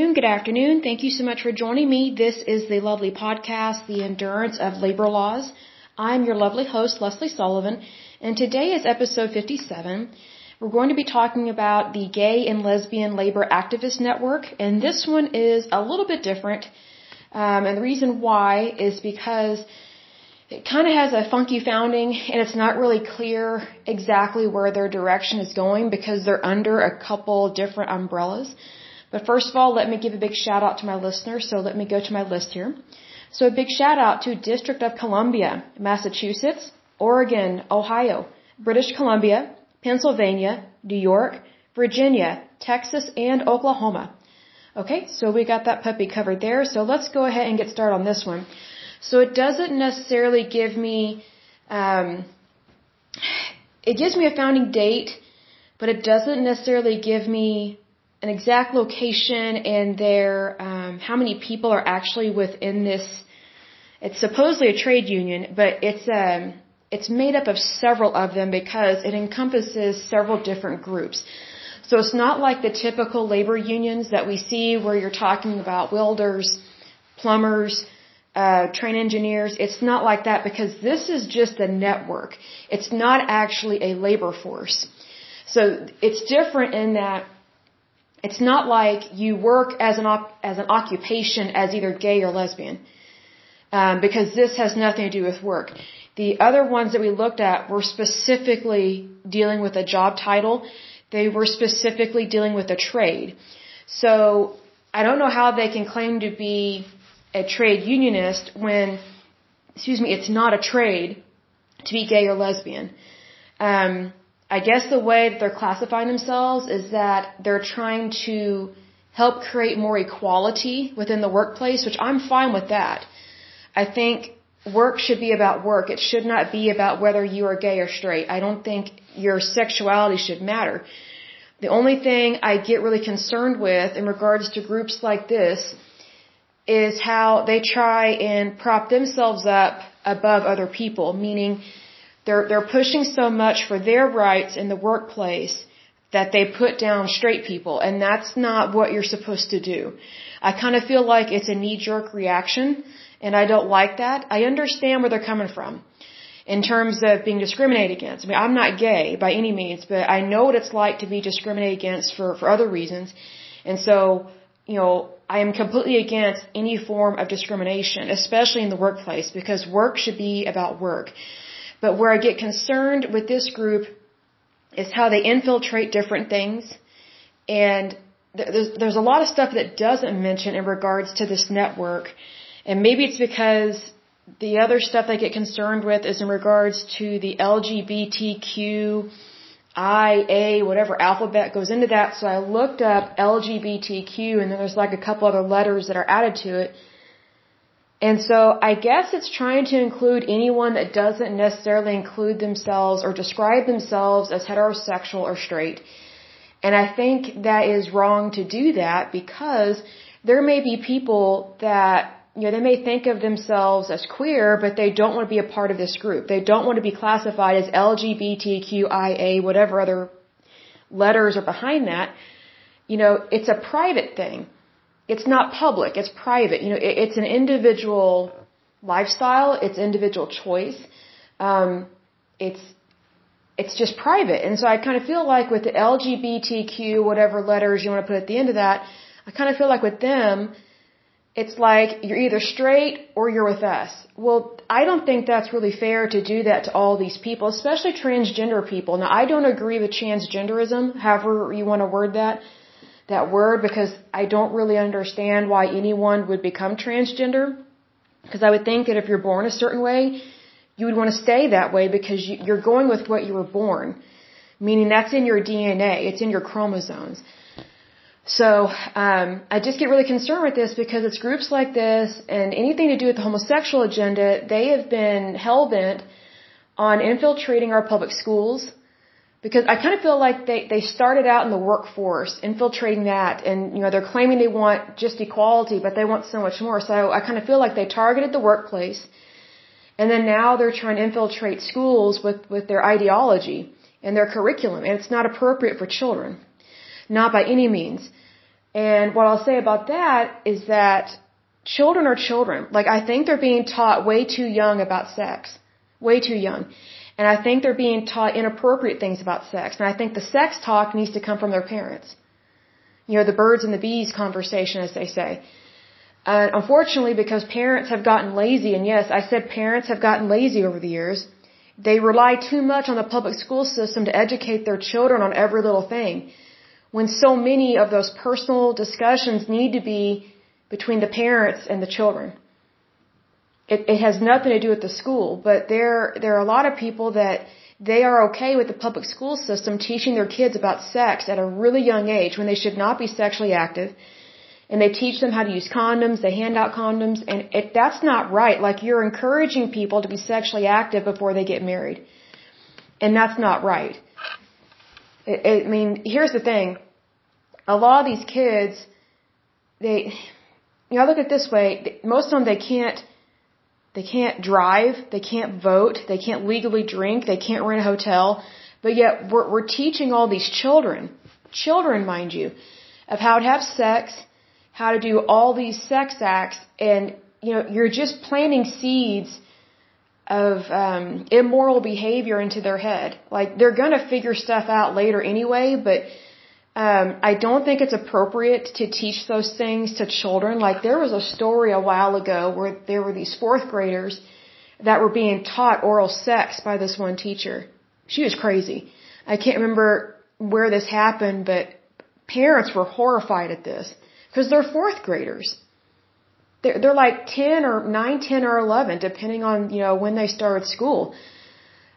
Good afternoon. Thank you so much for joining me. This is the lovely podcast, The Endurance of Labor Laws. I'm your lovely host, Leslie Sullivan, and today is episode 57. We're going to be talking about the Gay and Lesbian Labor Activist Network, and this one is a little bit different. Um, and the reason why is because it kind of has a funky founding, and it's not really clear exactly where their direction is going because they're under a couple different umbrellas. But first of all, let me give a big shout out to my listeners. So let me go to my list here. So a big shout out to District of Columbia, Massachusetts, Oregon, Ohio, British Columbia, Pennsylvania, New York, Virginia, Texas, and Oklahoma. Okay, so we got that puppy covered there. So let's go ahead and get started on this one. So it doesn't necessarily give me, um, it gives me a founding date, but it doesn't necessarily give me an exact location and their um, how many people are actually within this. It's supposedly a trade union, but it's um, it's made up of several of them because it encompasses several different groups. So it's not like the typical labor unions that we see where you're talking about welders, plumbers, uh, train engineers. It's not like that because this is just a network. It's not actually a labor force. So it's different in that it's not like you work as an as an occupation as either gay or lesbian, um, because this has nothing to do with work. The other ones that we looked at were specifically dealing with a job title. They were specifically dealing with a trade. So I don't know how they can claim to be a trade unionist when, excuse me, it's not a trade to be gay or lesbian. Um, I guess the way that they're classifying themselves is that they're trying to help create more equality within the workplace, which I'm fine with that. I think work should be about work. It should not be about whether you are gay or straight. I don't think your sexuality should matter. The only thing I get really concerned with in regards to groups like this is how they try and prop themselves up above other people, meaning they're, they're pushing so much for their rights in the workplace that they put down straight people, and that's not what you're supposed to do. I kind of feel like it's a knee-jerk reaction, and I don't like that. I understand where they're coming from in terms of being discriminated against. I mean, I'm not gay by any means, but I know what it's like to be discriminated against for, for other reasons. And so, you know, I am completely against any form of discrimination, especially in the workplace, because work should be about work. But where I get concerned with this group is how they infiltrate different things. And there's, there's a lot of stuff that doesn't mention in regards to this network. And maybe it's because the other stuff I get concerned with is in regards to the LGBTQ, IA, whatever alphabet goes into that. So I looked up LGBTQ and then there's like a couple other letters that are added to it. And so I guess it's trying to include anyone that doesn't necessarily include themselves or describe themselves as heterosexual or straight. And I think that is wrong to do that because there may be people that, you know, they may think of themselves as queer, but they don't want to be a part of this group. They don't want to be classified as LGBTQIA, whatever other letters are behind that. You know, it's a private thing it's not public, it's private. You know, it, it's an individual lifestyle, it's individual choice. Um, it's it's just private. And so I kind of feel like with the LGBTQ, whatever letters you want to put at the end of that, I kind of feel like with them, it's like you're either straight or you're with us. Well, I don't think that's really fair to do that to all these people, especially transgender people. Now, I don't agree with transgenderism, however you want to word that that word because I don't really understand why anyone would become transgender. Because I would think that if you're born a certain way, you would want to stay that way because you're going with what you were born. Meaning that's in your DNA, it's in your chromosomes. So um, I just get really concerned with this because it's groups like this and anything to do with the homosexual agenda, they have been hell bent on infiltrating our public schools, because I kind of feel like they, they started out in the workforce, infiltrating that, and you know they're claiming they want just equality, but they want so much more. So I kind of feel like they targeted the workplace, and then now they're trying to infiltrate schools with with their ideology and their curriculum, and it's not appropriate for children, not by any means. And what I'll say about that is that children are children. Like I think they're being taught way too young about sex. Way too young. And I think they're being taught inappropriate things about sex. And I think the sex talk needs to come from their parents. You know, the birds and the bees conversation, as they say. Uh, unfortunately, because parents have gotten lazy, and yes, I said parents have gotten lazy over the years, they rely too much on the public school system to educate their children on every little thing. When so many of those personal discussions need to be between the parents and the children. It, it has nothing to do with the school, but there, there are a lot of people that they are okay with the public school system teaching their kids about sex at a really young age when they should not be sexually active and they teach them how to use condoms, they hand out condoms, and it, that's not right. Like you're encouraging people to be sexually active before they get married. And that's not right. It, it, I mean, here's the thing. A lot of these kids, they, you know, I look at it this way, most of them they can't, they can't drive, they can't vote, they can't legally drink, they can't rent a hotel, but yet we're, we're teaching all these children, children mind you, of how to have sex, how to do all these sex acts and you know you're just planting seeds of um immoral behavior into their head. Like they're going to figure stuff out later anyway but um I don't think it's appropriate to teach those things to children like there was a story a while ago where there were these 4th graders that were being taught oral sex by this one teacher she was crazy I can't remember where this happened but parents were horrified at this because they're fourth graders. They're, they're like 10 or 9, 10 or 11, depending on, you know, when they started school.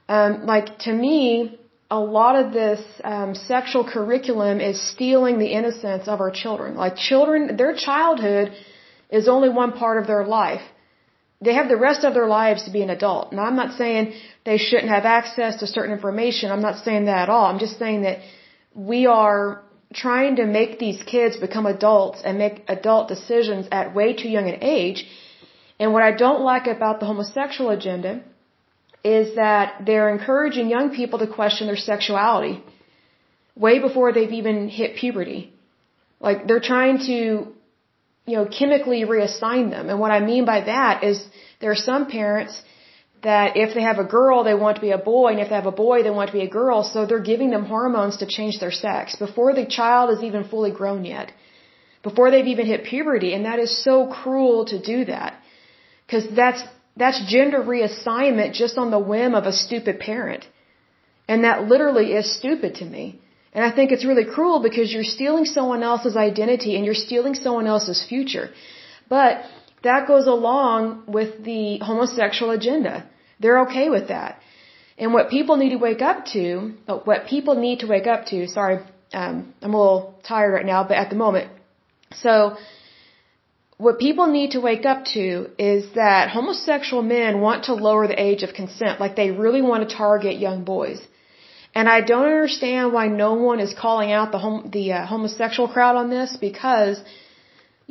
Um, like to me, a lot of this um, sexual curriculum is stealing the innocence of our children. Like children, their childhood is only one part of their life. They have the rest of their lives to be an adult. Now, I'm not saying they shouldn't have access to certain information. I'm not saying that at all. I'm just saying that we are trying to make these kids become adults and make adult decisions at way too young an age. And what I don't like about the homosexual agenda is that they're encouraging young people to question their sexuality way before they've even hit puberty. Like they're trying to, you know, chemically reassign them. And what I mean by that is there are some parents that if they have a girl, they want to be a boy, and if they have a boy, they want to be a girl, so they're giving them hormones to change their sex before the child is even fully grown yet. Before they've even hit puberty, and that is so cruel to do that. Cause that's, that's gender reassignment just on the whim of a stupid parent. And that literally is stupid to me. And I think it's really cruel because you're stealing someone else's identity and you're stealing someone else's future. But that goes along with the homosexual agenda. They're okay with that. And what people need to wake up to, oh, what people need to wake up to, sorry, um, I'm a little tired right now, but at the moment. So, what people need to wake up to is that homosexual men want to lower the age of consent, like they really want to target young boys. And I don't understand why no one is calling out the hom- the uh, homosexual crowd on this because,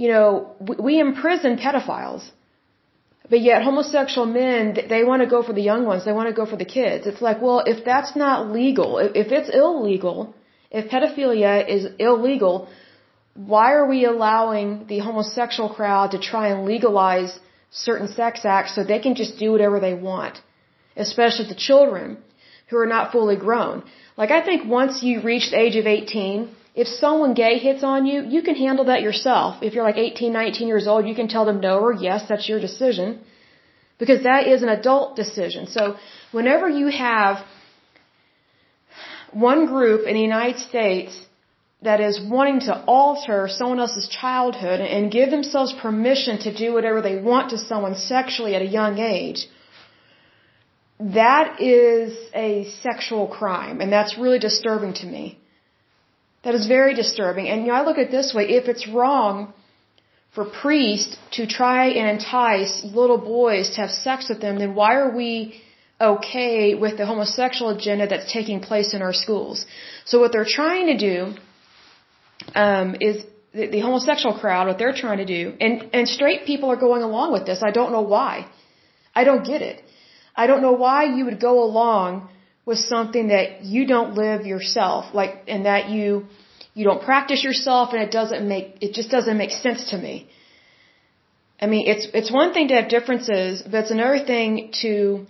you know, we, we imprison pedophiles. But yet homosexual men, they want to go for the young ones. They want to go for the kids. It's like, well, if that's not legal, if it's illegal, if pedophilia is illegal, why are we allowing the homosexual crowd to try and legalize certain sex acts so they can just do whatever they want? Especially the children who are not fully grown. Like I think once you reach the age of 18, if someone gay hits on you, you can handle that yourself. If you're like 18, 19 years old, you can tell them no or yes, that's your decision. Because that is an adult decision. So whenever you have one group in the United States that is wanting to alter someone else's childhood and give themselves permission to do whatever they want to someone sexually at a young age, that is a sexual crime. And that's really disturbing to me. That is very disturbing. And you know, I look at it this way, if it's wrong for priests to try and entice little boys to have sex with them, then why are we okay with the homosexual agenda that's taking place in our schools? So what they're trying to do um, is the, the homosexual crowd, what they're trying to do, and, and straight people are going along with this. I don't know why. I don't get it. I don't know why you would go along with something that you don't live yourself, like, and that you, you don't practice yourself and it doesn't make, it just doesn't make sense to me. I mean, it's, it's one thing to have differences, but it's another thing to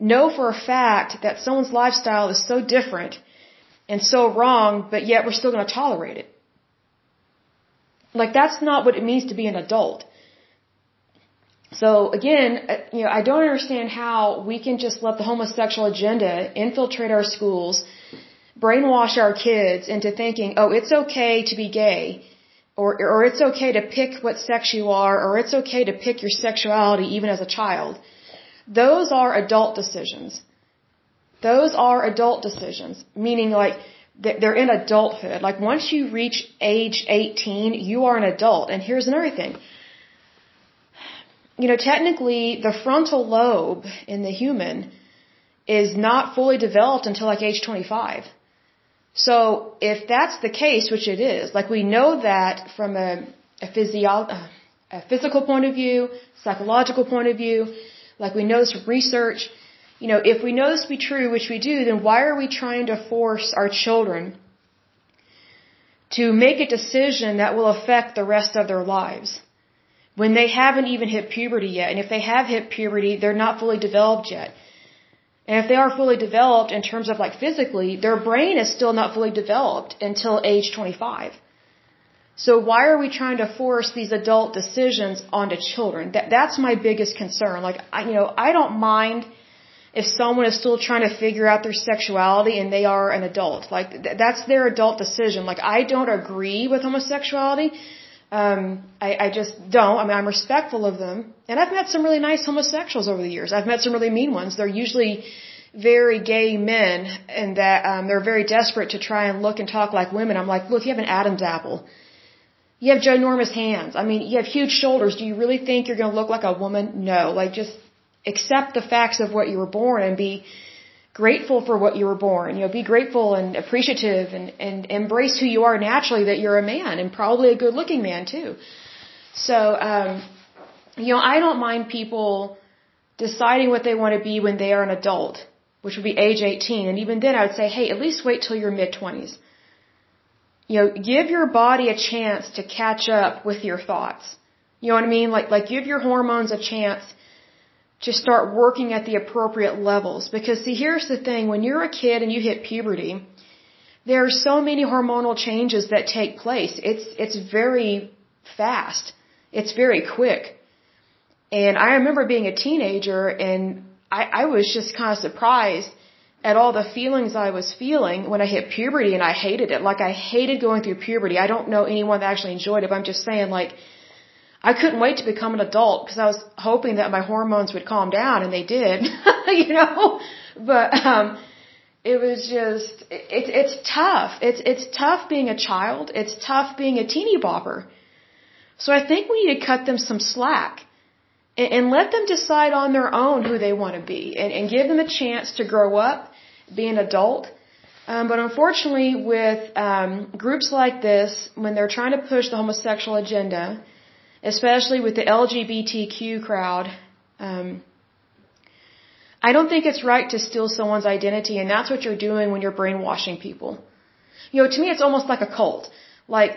know for a fact that someone's lifestyle is so different and so wrong, but yet we're still going to tolerate it. Like that's not what it means to be an adult. So again, uh, you know, I don't understand how we can just let the homosexual agenda infiltrate our schools, brainwash our kids into thinking, oh, it's okay to be gay, or, or it's okay to pick what sex you are, or it's okay to pick your sexuality even as a child. Those are adult decisions. Those are adult decisions, meaning like they're in adulthood. Like once you reach age 18, you are an adult. And here's another thing. You know, technically the frontal lobe in the human is not fully developed until like age 25. So if that's the case, which it is, like we know that from a, a, physio- a physical point of view, psychological point of view, like we know this from research, you know, if we know this to be true, which we do, then why are we trying to force our children to make a decision that will affect the rest of their lives when they haven't even hit puberty yet? And if they have hit puberty, they're not fully developed yet. And if they are fully developed in terms of like physically, their brain is still not fully developed until age 25. So why are we trying to force these adult decisions onto children? That, that's my biggest concern. Like, I, you know, I don't mind if someone is still trying to figure out their sexuality and they are an adult. Like th- that's their adult decision. Like I don't agree with homosexuality. Um, I, I just don't. I mean, I'm respectful of them, and I've met some really nice homosexuals over the years. I've met some really mean ones. They're usually very gay men, and that um, they're very desperate to try and look and talk like women. I'm like, look, you have an Adam's apple. You have ginormous hands. I mean, you have huge shoulders. Do you really think you're going to look like a woman? No. Like, just accept the facts of what you were born and be grateful for what you were born. You know, be grateful and appreciative and, and embrace who you are naturally that you're a man and probably a good looking man too. So, um, you know, I don't mind people deciding what they want to be when they are an adult, which would be age 18. And even then I would say, hey, at least wait till your mid 20s. You know, give your body a chance to catch up with your thoughts. You know what I mean? Like, like give your hormones a chance to start working at the appropriate levels. Because see, here's the thing, when you're a kid and you hit puberty, there are so many hormonal changes that take place. It's, it's very fast. It's very quick. And I remember being a teenager and I, I was just kind of surprised at all the feelings I was feeling when I hit puberty and I hated it. Like I hated going through puberty. I don't know anyone that actually enjoyed it, but I'm just saying like, I couldn't wait to become an adult because I was hoping that my hormones would calm down and they did, you know, but, um, it was just, it's, it's tough. It's, it's tough being a child. It's tough being a teeny bopper. So I think we need to cut them some slack and, and let them decide on their own who they want to be and, and give them a chance to grow up, be an adult. Um, but unfortunately, with um, groups like this, when they're trying to push the homosexual agenda, especially with the LGBTQ crowd, um, I don't think it's right to steal someone's identity, and that's what you're doing when you're brainwashing people. You know, to me, it's almost like a cult. Like,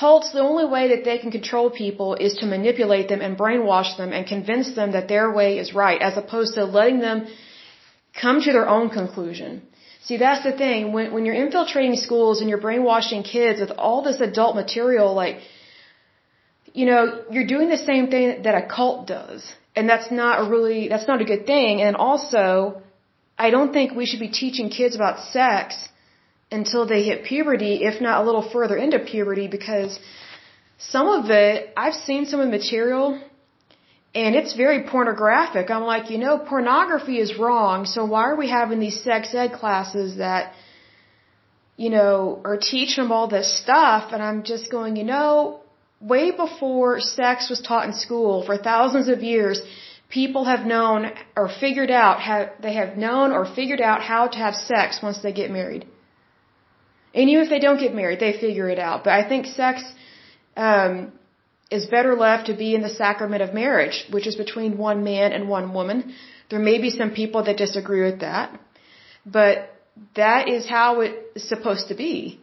cults, the only way that they can control people is to manipulate them and brainwash them and convince them that their way is right, as opposed to letting them come to their own conclusion. See, that's the thing. When, when you're infiltrating schools and you're brainwashing kids with all this adult material, like, you know, you're doing the same thing that a cult does. And that's not a really, that's not a good thing. And also, I don't think we should be teaching kids about sex until they hit puberty, if not a little further into puberty, because some of it, I've seen some of the material, and it's very pornographic. I'm like, you know, pornography is wrong, so why are we having these sex ed classes that, you know, are teaching them all this stuff? And I'm just going, you know, way before sex was taught in school for thousands of years, people have known or figured out how they have known or figured out how to have sex once they get married. And even if they don't get married, they figure it out. But I think sex um, is better left to be in the sacrament of marriage, which is between one man and one woman. There may be some people that disagree with that, but that is how it's supposed to be.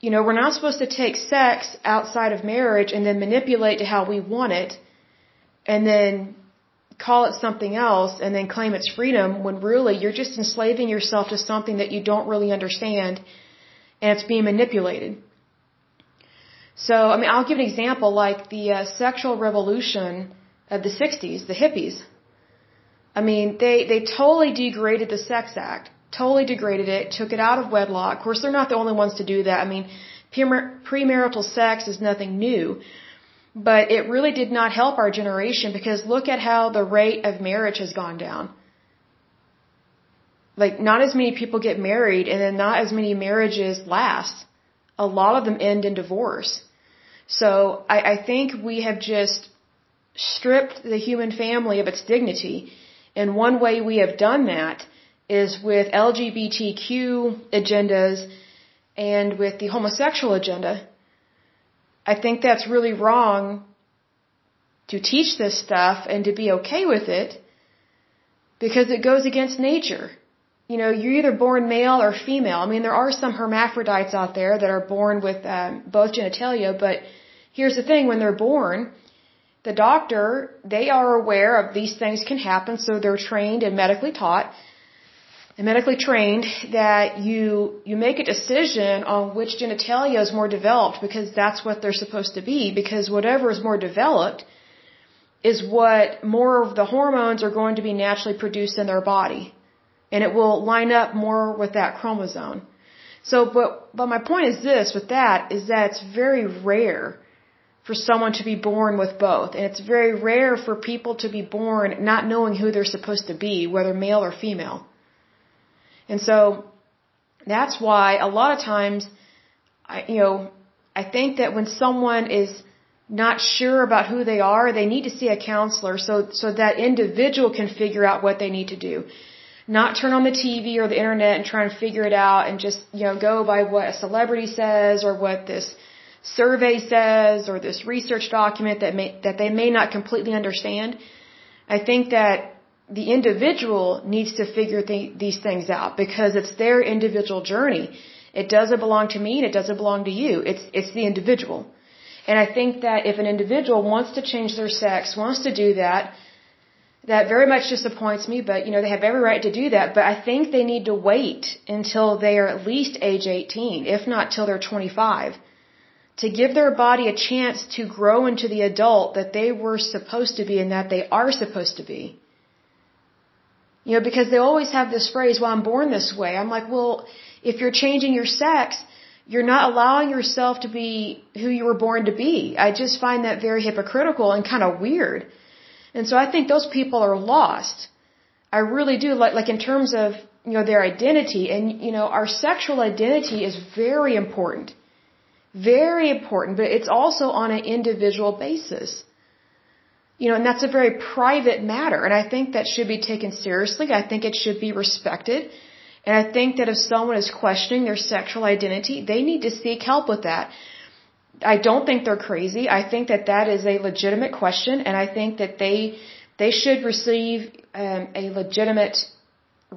You know, we're not supposed to take sex outside of marriage and then manipulate to how we want it and then call it something else and then claim it's freedom when really you're just enslaving yourself to something that you don't really understand and it's being manipulated. So, I mean, I'll give an example like the uh, sexual revolution of the 60s, the hippies. I mean, they, they totally degraded the Sex Act, totally degraded it, took it out of wedlock. Of course, they're not the only ones to do that. I mean, premarital sex is nothing new. But it really did not help our generation because look at how the rate of marriage has gone down. Like, not as many people get married and then not as many marriages last. A lot of them end in divorce. So I, I think we have just stripped the human family of its dignity. And one way we have done that is with LGBTQ agendas and with the homosexual agenda. I think that's really wrong to teach this stuff and to be okay with it because it goes against nature. You know, you're either born male or female. I mean, there are some hermaphrodites out there that are born with um, both genitalia, but here's the thing when they're born, the doctor, they are aware of these things can happen, so they're trained and medically taught medically trained that you you make a decision on which genitalia is more developed because that's what they're supposed to be because whatever is more developed is what more of the hormones are going to be naturally produced in their body. And it will line up more with that chromosome. So but but my point is this with that is that it's very rare for someone to be born with both. And it's very rare for people to be born not knowing who they're supposed to be whether male or female and so that's why a lot of times, I, you know, I think that when someone is not sure about who they are, they need to see a counselor so, so that individual can figure out what they need to do. Not turn on the TV or the internet and try and figure it out and just, you know, go by what a celebrity says or what this survey says or this research document that may, that they may not completely understand. I think that the individual needs to figure th- these things out because it's their individual journey. It doesn't belong to me and it doesn't belong to you. It's, it's the individual. And I think that if an individual wants to change their sex, wants to do that, that very much disappoints me, but you know, they have every right to do that. But I think they need to wait until they are at least age 18, if not till they're 25, to give their body a chance to grow into the adult that they were supposed to be and that they are supposed to be. You know, because they always have this phrase, well, I'm born this way. I'm like, well, if you're changing your sex, you're not allowing yourself to be who you were born to be. I just find that very hypocritical and kind of weird. And so I think those people are lost. I really do. Like, like in terms of, you know, their identity and, you know, our sexual identity is very important. Very important, but it's also on an individual basis. You know, and that's a very private matter. And I think that should be taken seriously. I think it should be respected. And I think that if someone is questioning their sexual identity, they need to seek help with that. I don't think they're crazy. I think that that is a legitimate question, and I think that they they should receive um, a legitimate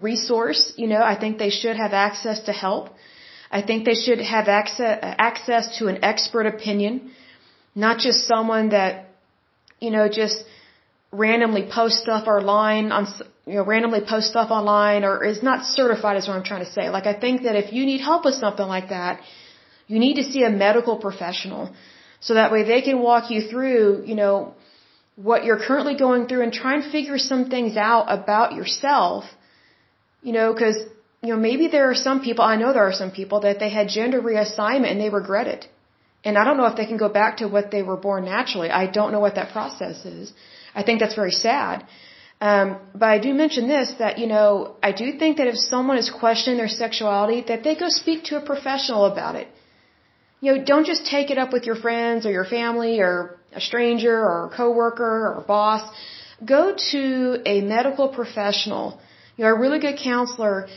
resource. You know, I think they should have access to help. I think they should have access access to an expert opinion, not just someone that you know, just randomly post stuff online on, you know, randomly post stuff online or is not certified is what I'm trying to say. Like I think that if you need help with something like that, you need to see a medical professional. So that way they can walk you through, you know, what you're currently going through and try and figure some things out about yourself. You know, cause, you know, maybe there are some people, I know there are some people that they had gender reassignment and they regret it. And I don't know if they can go back to what they were born naturally. I don't know what that process is. I think that's very sad. Um, but I do mention this that, you know, I do think that if someone is questioning their sexuality, that they go speak to a professional about it. You know, don't just take it up with your friends or your family or a stranger or a coworker or a boss. Go to a medical professional, you know, a really good counselor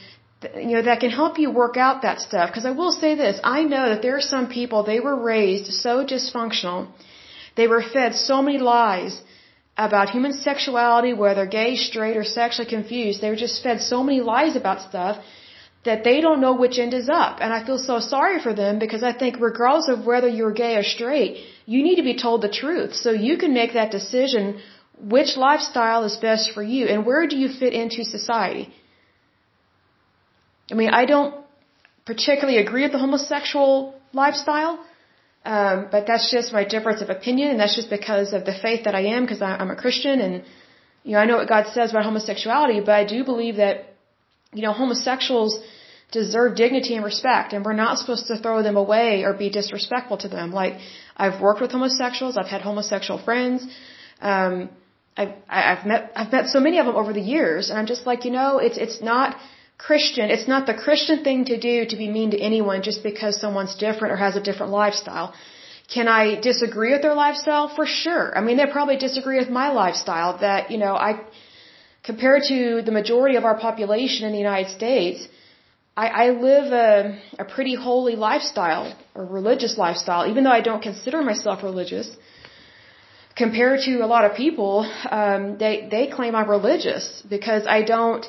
you know, that can help you work out that stuff. Because I will say this, I know that there are some people, they were raised so dysfunctional, they were fed so many lies about human sexuality, whether gay, straight, or sexually confused. They were just fed so many lies about stuff that they don't know which end is up. And I feel so sorry for them because I think regardless of whether you're gay or straight, you need to be told the truth so you can make that decision which lifestyle is best for you and where do you fit into society. I mean, I don't particularly agree with the homosexual lifestyle, um, but that's just my difference of opinion, and that's just because of the faith that I am, because I'm a Christian, and you know I know what God says about homosexuality, but I do believe that you know homosexuals deserve dignity and respect, and we're not supposed to throw them away or be disrespectful to them. Like I've worked with homosexuals, I've had homosexual friends. Um, I've, I've met I've met so many of them over the years, and I'm just like, you know, it's it's not Christian. It's not the Christian thing to do to be mean to anyone just because someone's different or has a different lifestyle. Can I disagree with their lifestyle? For sure. I mean, they probably disagree with my lifestyle that, you know, I, compared to the majority of our population in the United States, I, I live a, a pretty holy lifestyle, or religious lifestyle, even though I don't consider myself religious. Compared to a lot of people, um, they, they claim I'm religious because I don't,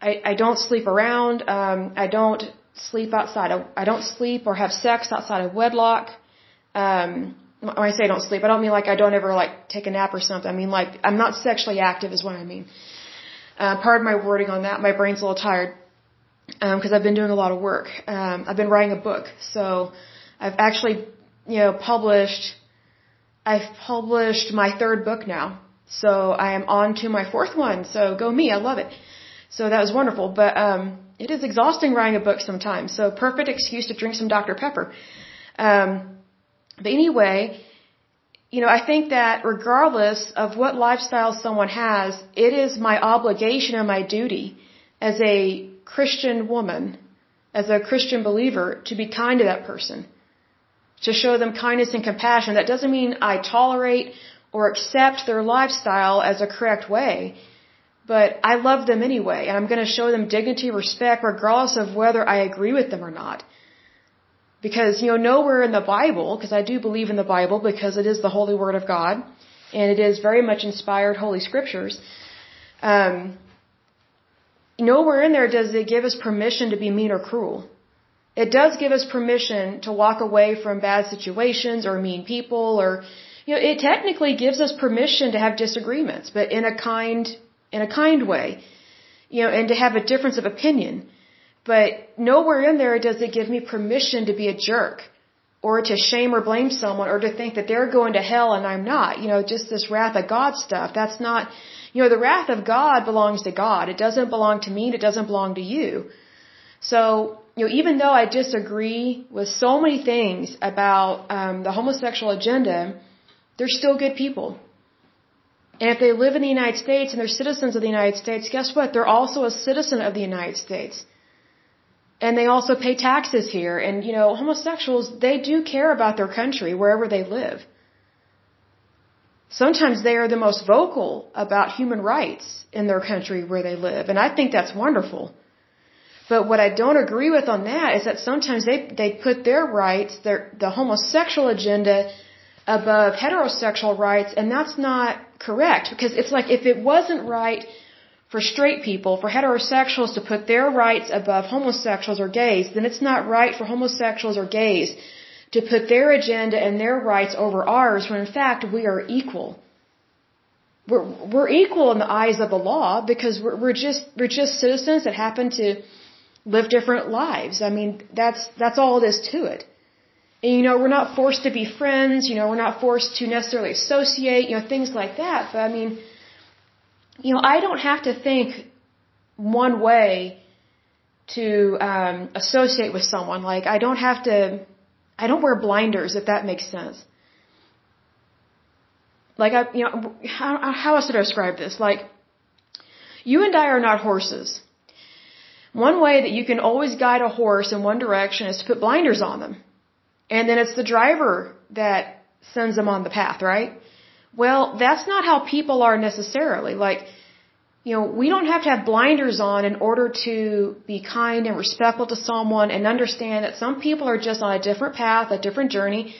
I, I don't sleep around. Um, I don't sleep outside of, I don't sleep or have sex outside of wedlock. Um, when I say I don't sleep, I don't mean like I don't ever like take a nap or something. I mean like I'm not sexually active is what I mean. Uh, pardon my wording on that. My brain's a little tired because um, I've been doing a lot of work. Um, I've been writing a book, so I've actually you know published. I've published my third book now, so I am on to my fourth one. So go me, I love it. So that was wonderful. But um, it is exhausting writing a book sometimes. So perfect excuse to drink some Dr. Pepper. Um, but anyway, you know, I think that regardless of what lifestyle someone has, it is my obligation and my duty as a Christian woman, as a Christian believer, to be kind to that person, to show them kindness and compassion. That doesn't mean I tolerate or accept their lifestyle as a correct way. But I love them anyway, and I'm going to show them dignity, respect, regardless of whether I agree with them or not. Because, you know, nowhere in the Bible, because I do believe in the Bible because it is the Holy Word of God, and it is very much inspired Holy Scriptures, um, nowhere in there does it give us permission to be mean or cruel. It does give us permission to walk away from bad situations or mean people or, you know, it technically gives us permission to have disagreements, but in a kind in a kind way, you know, and to have a difference of opinion. But nowhere in there does it give me permission to be a jerk or to shame or blame someone or to think that they're going to hell and I'm not. You know, just this wrath of God stuff. That's not, you know, the wrath of God belongs to God. It doesn't belong to me. and It doesn't belong to you. So, you know, even though I disagree with so many things about um, the homosexual agenda, they're still good people. And if they live in the United States and they're citizens of the United States, guess what? They're also a citizen of the United States. And they also pay taxes here. And, you know, homosexuals, they do care about their country wherever they live. Sometimes they are the most vocal about human rights in their country where they live. And I think that's wonderful. But what I don't agree with on that is that sometimes they, they put their rights, their, the homosexual agenda above heterosexual rights, and that's not correct because it's like if it wasn't right for straight people, for heterosexuals to put their rights above homosexuals or gays, then it's not right for homosexuals or gays to put their agenda and their rights over ours when in fact we are equal. We're, we're equal in the eyes of the law because we're, we're just, we're just citizens that happen to live different lives. I mean, that's, that's all it is to it. You know, we're not forced to be friends, you know, we're not forced to necessarily associate, you know, things like that. But I mean, you know, I don't have to think one way to um, associate with someone. Like, I don't have to, I don't wear blinders, if that makes sense. Like, I, you know, how, how else to describe this? Like, you and I are not horses. One way that you can always guide a horse in one direction is to put blinders on them. And then it's the driver that sends them on the path, right? Well, that's not how people are necessarily. Like, you know, we don't have to have blinders on in order to be kind and respectful to someone and understand that some people are just on a different path, a different journey.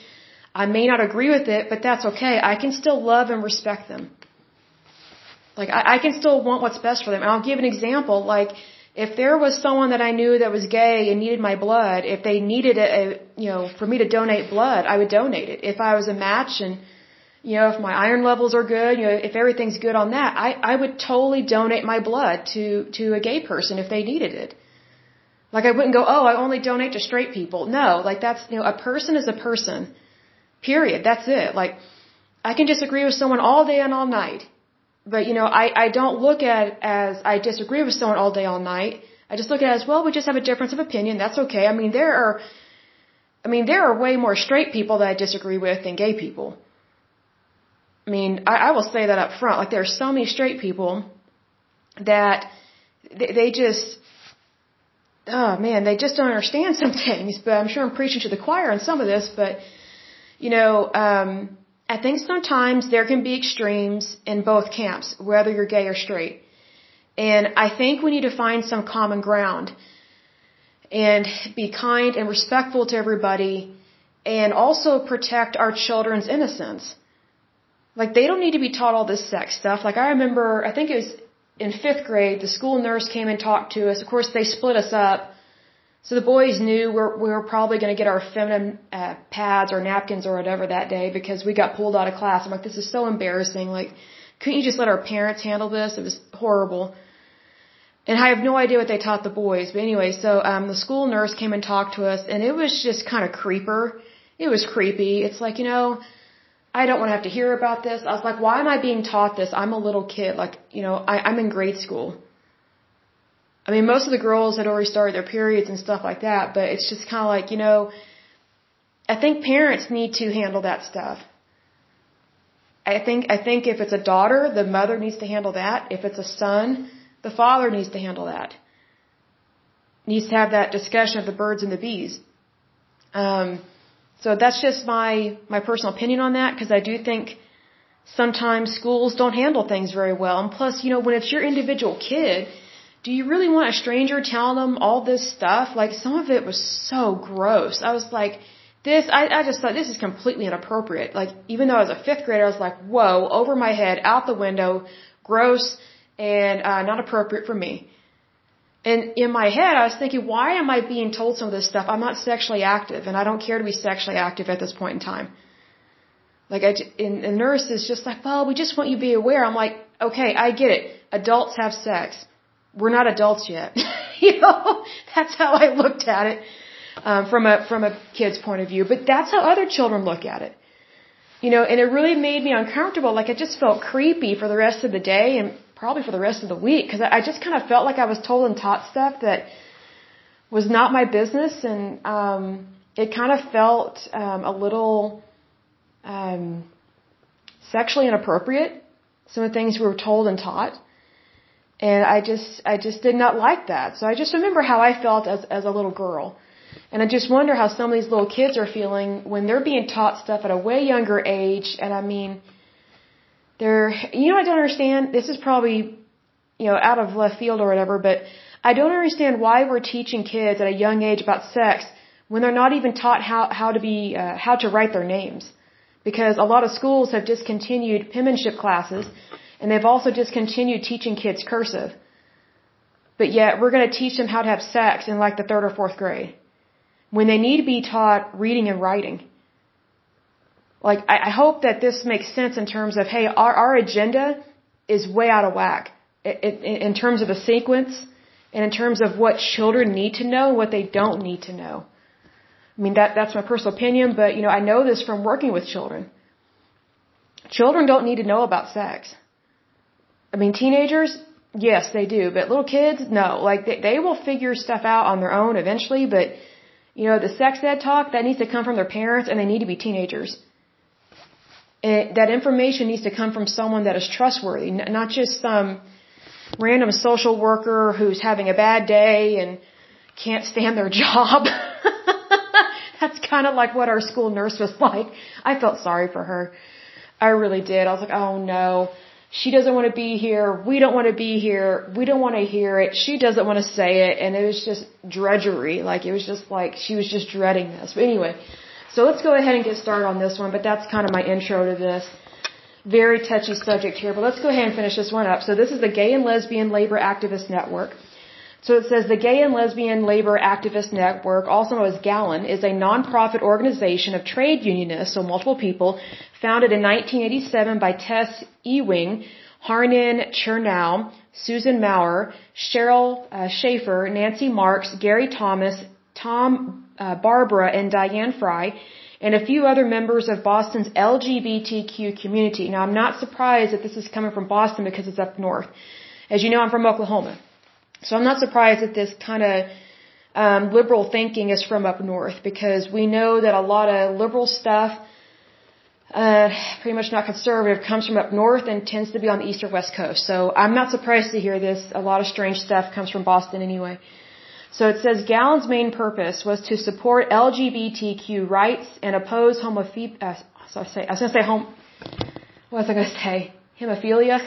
I may not agree with it, but that's okay. I can still love and respect them. Like, I, I can still want what's best for them. And I'll give an example. Like, if there was someone that I knew that was gay and needed my blood, if they needed a, you know, for me to donate blood, I would donate it. If I was a match and, you know, if my iron levels are good, you know, if everything's good on that, I, I would totally donate my blood to, to a gay person if they needed it. Like I wouldn't go, oh, I only donate to straight people. No, like that's, you know, a person is a person. Period. That's it. Like, I can disagree with someone all day and all night. But, you know, I, I don't look at it as I disagree with someone all day, all night. I just look at it as, well, we just have a difference of opinion. That's okay. I mean, there are, I mean, there are way more straight people that I disagree with than gay people. I mean, I, I will say that up front. Like, there are so many straight people that they, they just, oh man, they just don't understand some things. But I'm sure I'm preaching to the choir on some of this. But, you know, um, I think sometimes there can be extremes in both camps, whether you're gay or straight. And I think we need to find some common ground and be kind and respectful to everybody and also protect our children's innocence. Like they don't need to be taught all this sex stuff. Like I remember, I think it was in fifth grade, the school nurse came and talked to us. Of course, they split us up so the boys knew we're, we were probably going to get our feminine uh, pads or napkins or whatever that day because we got pulled out of class. I'm like, this is so embarrassing. Like, couldn't you just let our parents handle this? It was horrible. And I have no idea what they taught the boys. But anyway, so um, the school nurse came and talked to us, and it was just kind of creeper. It was creepy. It's like, you know, I don't want to have to hear about this. I was like, why am I being taught this? I'm a little kid. Like, you know, I, I'm in grade school. I mean, most of the girls had already started their periods and stuff like that, but it's just kind of like, you know, I think parents need to handle that stuff. I think, I think if it's a daughter, the mother needs to handle that. If it's a son, the father needs to handle that. Needs to have that discussion of the birds and the bees. Um, so that's just my, my personal opinion on that, because I do think sometimes schools don't handle things very well. And plus, you know, when it's your individual kid, do you really want a stranger telling them all this stuff? Like some of it was so gross. I was like, this, I, I just thought this is completely inappropriate. Like even though I was a fifth grader, I was like, whoa, over my head, out the window, gross, and uh, not appropriate for me. And in my head, I was thinking, why am I being told some of this stuff? I'm not sexually active, and I don't care to be sexually active at this point in time. Like, I, and the nurse is just like, well, we just want you to be aware. I'm like, okay, I get it. Adults have sex we're not adults yet. you know, that's how I looked at it um, from a from a kid's point of view. But that's how other children look at it. You know, and it really made me uncomfortable. Like I just felt creepy for the rest of the day and probably for the rest of the week because I, just kind of felt like I was told and taught stuff that was not my business, and um, it kind of felt um, a little um, sexually inappropriate. Some of the things we were told and taught. And I just, I just did not like that. So I just remember how I felt as, as a little girl. And I just wonder how some of these little kids are feeling when they're being taught stuff at a way younger age. And I mean, they're, you know, I don't understand. This is probably, you know, out of left field or whatever, but I don't understand why we're teaching kids at a young age about sex when they're not even taught how, how to be, uh, how to write their names. Because a lot of schools have discontinued penmanship classes and they've also discontinued teaching kids cursive. But yet we're going to teach them how to have sex in like the third or fourth grade. When they need to be taught reading and writing. Like, I, I hope that this makes sense in terms of, hey, our, our agenda is way out of whack. In, in terms of a sequence and in terms of what children need to know and what they don't need to know. I mean, that, that's my personal opinion, but, you know, I know this from working with children. Children don't need to know about sex. I mean, teenagers, yes, they do, but little kids, no. Like they, they will figure stuff out on their own eventually, but you know, the sex ed talk that needs to come from their parents, and they need to be teenagers. And that information needs to come from someone that is trustworthy, not just some random social worker who's having a bad day and can't stand their job. That's kind of like what our school nurse was like. I felt sorry for her. I really did. I was like, oh no she doesn't want to be here. We don't want to be here. We don't want to hear it. She doesn't want to say it. And it was just drudgery. Like, it was just like, she was just dreading this. But anyway, so let's go ahead and get started on this one. But that's kind of my intro to this. Very touchy subject here. But let's go ahead and finish this one up. So this is the Gay and Lesbian Labor Activist Network. So it says the Gay and Lesbian Labor Activist Network, also known as GALLAN, is a nonprofit organization of trade unionists, so multiple people, founded in 1987 by Tess Ewing, Harneen Chernow, Susan Maurer, Cheryl uh, Schaefer, Nancy Marks, Gary Thomas, Tom uh, Barbera, and Diane Fry, and a few other members of Boston's LGBTQ community. Now, I'm not surprised that this is coming from Boston because it's up north. As you know, I'm from Oklahoma. So I'm not surprised that this kind of um, liberal thinking is from up north because we know that a lot of liberal stuff, uh, pretty much not conservative, comes from up north and tends to be on the east or west coast. So I'm not surprised to hear this. A lot of strange stuff comes from Boston anyway. So it says GALLAN's main purpose was to support LGBTQ rights and oppose homophobia. Uh, so I, say, I was going to say home. What was I going to say? Hemophilia?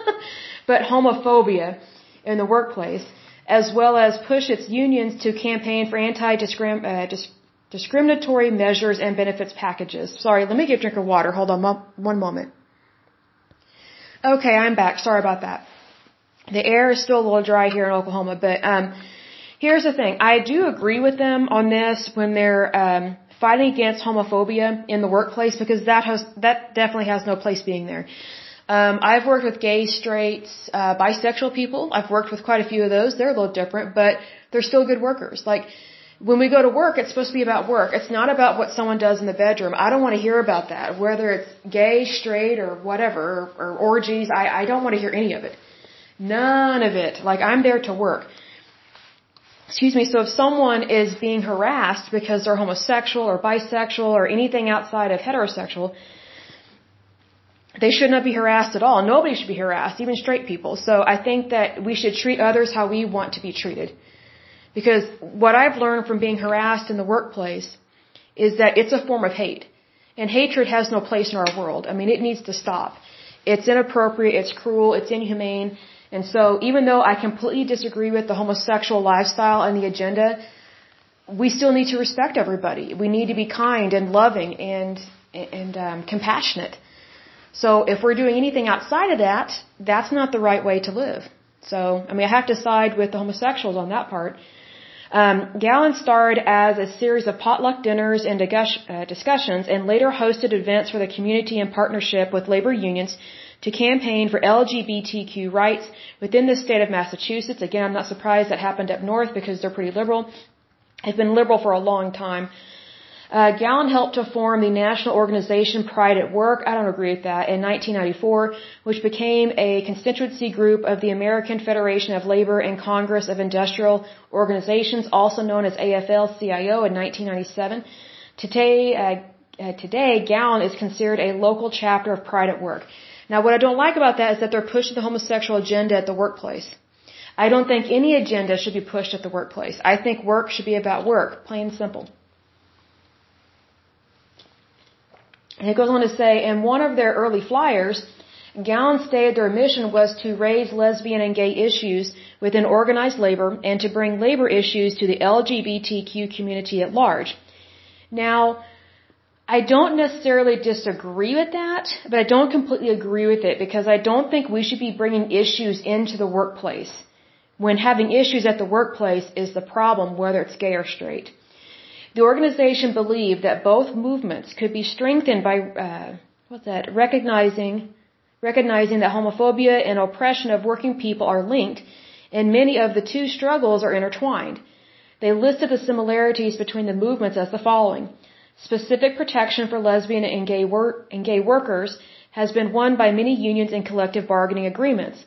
but homophobia in the workplace, as well as push its unions to campaign for anti-discriminatory uh, measures and benefits packages. Sorry, let me get a drink of water. Hold on one moment. Okay, I'm back. Sorry about that. The air is still a little dry here in Oklahoma, but um, here's the thing. I do agree with them on this when they're um, fighting against homophobia in the workplace because that has that definitely has no place being there. Um, I've worked with gay, straights, uh, bisexual people. I've worked with quite a few of those. They're a little different, but they're still good workers. Like, when we go to work, it's supposed to be about work. It's not about what someone does in the bedroom. I don't want to hear about that. Whether it's gay, straight, or whatever, or, or orgies, I, I don't want to hear any of it. None of it. Like, I'm there to work. Excuse me, so if someone is being harassed because they're homosexual or bisexual or anything outside of heterosexual, they should not be harassed at all. Nobody should be harassed, even straight people. So I think that we should treat others how we want to be treated. Because what I've learned from being harassed in the workplace is that it's a form of hate. And hatred has no place in our world. I mean, it needs to stop. It's inappropriate, it's cruel, it's inhumane. And so even though I completely disagree with the homosexual lifestyle and the agenda, we still need to respect everybody. We need to be kind and loving and, and um, compassionate. So if we're doing anything outside of that, that's not the right way to live. So, I mean, I have to side with the homosexuals on that part. Um, GALLAN starred as a series of potluck dinners and uh, discussions and later hosted events for the community in partnership with labor unions to campaign for LGBTQ rights within the state of Massachusetts. Again, I'm not surprised that happened up north because they're pretty liberal. They've been liberal for a long time. Uh, GALLAN helped to form the national organization Pride at Work, I don't agree with that, in 1994, which became a constituency group of the American Federation of Labor and Congress of Industrial Organizations, also known as AFL-CIO, in 1997. Today, uh, uh, today, GALLAN is considered a local chapter of Pride at Work. Now, what I don't like about that is that they're pushing the homosexual agenda at the workplace. I don't think any agenda should be pushed at the workplace. I think work should be about work, plain and simple. And it goes on to say, in one of their early flyers, GALLAN stated their mission was to raise lesbian and gay issues within organized labor and to bring labor issues to the LGBTQ community at large. Now, I don't necessarily disagree with that, but I don't completely agree with it because I don't think we should be bringing issues into the workplace when having issues at the workplace is the problem, whether it's gay or straight. The organization believed that both movements could be strengthened by uh, what's that? Recognizing recognizing that homophobia and oppression of working people are linked, and many of the two struggles are intertwined. They listed the similarities between the movements as the following: specific protection for lesbian and gay, wor- and gay workers has been won by many unions in collective bargaining agreements.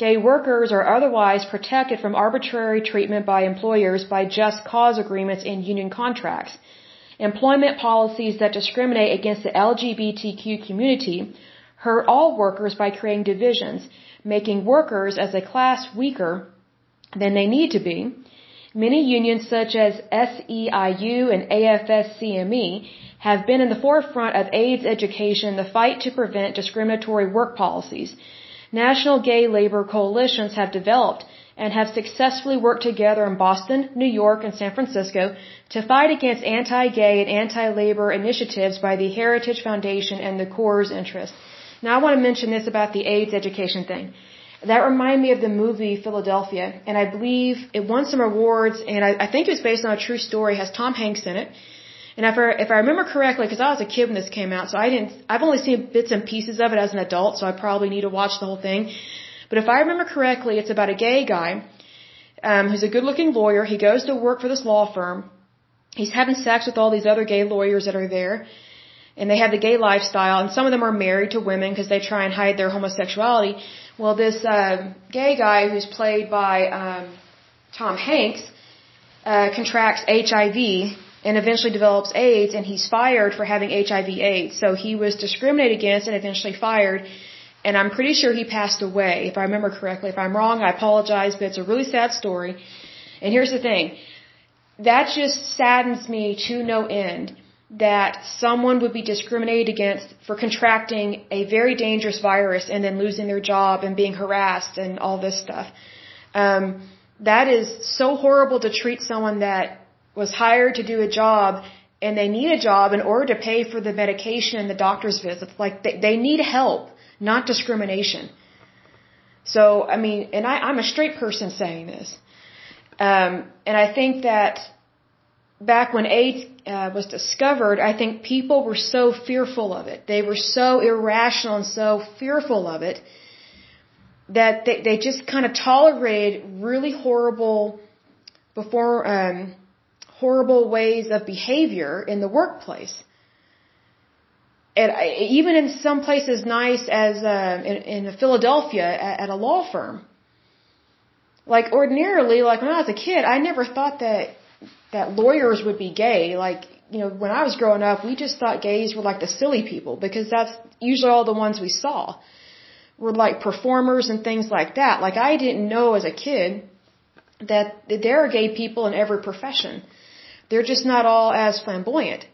Gay workers are otherwise protected from arbitrary treatment by employers by just cause agreements in union contracts. Employment policies that discriminate against the LGBTQ community hurt all workers by creating divisions, making workers as a class weaker than they need to be. Many unions such as SEIU and AFSCME have been in the forefront of AIDS education in the fight to prevent discriminatory work policies. National gay labor coalitions have developed and have successfully worked together in Boston, New York, and San Francisco to fight against anti-gay and anti-labor initiatives by the Heritage Foundation and the CORE's interest. Now I want to mention this about the AIDS education thing. That reminded me of the movie Philadelphia, and I believe it won some awards, and I, I think it was based on a true story. It has Tom Hanks in it, and if I, if I remember correctly, because I was a kid when this came out, so I didn't. I've only seen bits and pieces of it as an adult, so I probably need to watch the whole thing. But if I remember correctly, it's about a gay guy um, who's a good-looking lawyer. He goes to work for this law firm. He's having sex with all these other gay lawyers that are there and they have the gay lifestyle, and some of them are married to women because they try and hide their homosexuality. Well, this uh, gay guy who's played by um, Tom Hanks uh, contracts HIV and eventually develops AIDS, and he's fired for having HIV/AIDS. So he was discriminated against and eventually fired. And I'm pretty sure he passed away, if I remember correctly. If I'm wrong, I apologize, but it's a really sad story. And here's the thing. That just saddens me to no end that someone would be discriminated against for contracting a very dangerous virus and then losing their job and being harassed and all this stuff. Um, that is so horrible to treat someone that was hired to do a job and they need a job in order to pay for the medication and the doctor's visits. Like they, they need help, not discrimination. So, I mean, and I, I'm a straight person saying this. Um, and I think that back when AIDS uh, was discovered, I think people were so fearful of it. They were so irrational and so fearful of it that they, they just kind of tolerated really horrible before um, horrible ways of behavior in the workplace. And I, even in some places nice as uh, in, in Philadelphia at, at a law firm. Like ordinarily, like when I was a kid, I never thought that that lawyers would be gay. Like, you know, when I was growing up, we just thought gays were like the silly people because that's usually all the ones we saw were like performers and things like that. Like I didn't know as a kid that there are gay people in every profession. They're just not all as flamboyant.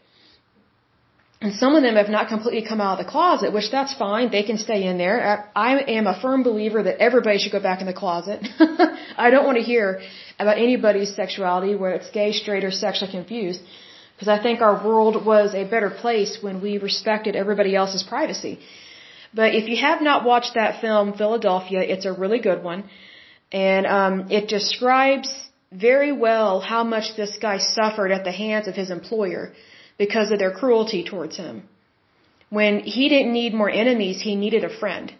And some of them have not completely come out of the closet, which that's fine. They can stay in there. I am a firm believer that everybody should go back in the closet. I don't want to hear about anybody's sexuality, whether it's gay, straight, or sexually confused, because I think our world was a better place when we respected everybody else's privacy. But if you have not watched that film, Philadelphia, it's a really good one. And um, it describes very well how much this guy suffered at the hands of his employer because of their cruelty towards him. When he didn't need more enemies, he needed a friend.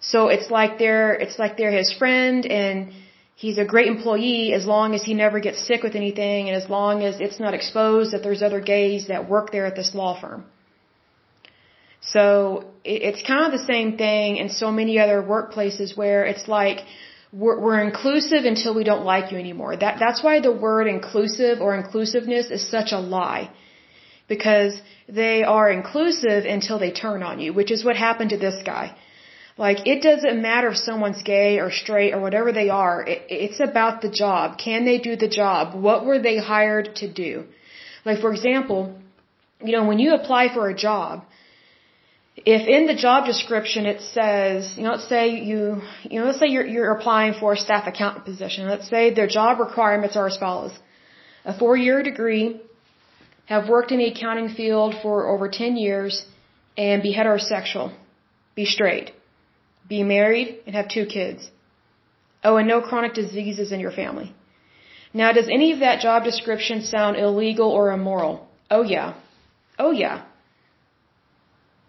So it's like they're, it's like they're his friend and he's a great employee as long as he never gets sick with anything and as long as it's not exposed that there's other gays that work there at this law firm. So it's kind of the same thing in so many other workplaces where it's like, we're, we're inclusive until we don't like you anymore. That, that's why the word inclusive or inclusiveness is such a lie. Because they are inclusive until they turn on you, which is what happened to this guy. Like, it doesn't matter if someone's gay or straight or whatever they are. It, it's about the job. Can they do the job? What were they hired to do? Like, for example, you know, when you apply for a job, if in the job description it says, you know, let's say you, you know, let's say you're, you're applying for a staff accountant position. Let's say their job requirements are as follows. A four-year degree, have worked in the accounting field for over 10 years, and be heterosexual. Be straight. Be married and have two kids. Oh, and no chronic diseases in your family. Now, does any of that job description sound illegal or immoral? Oh yeah. Oh yeah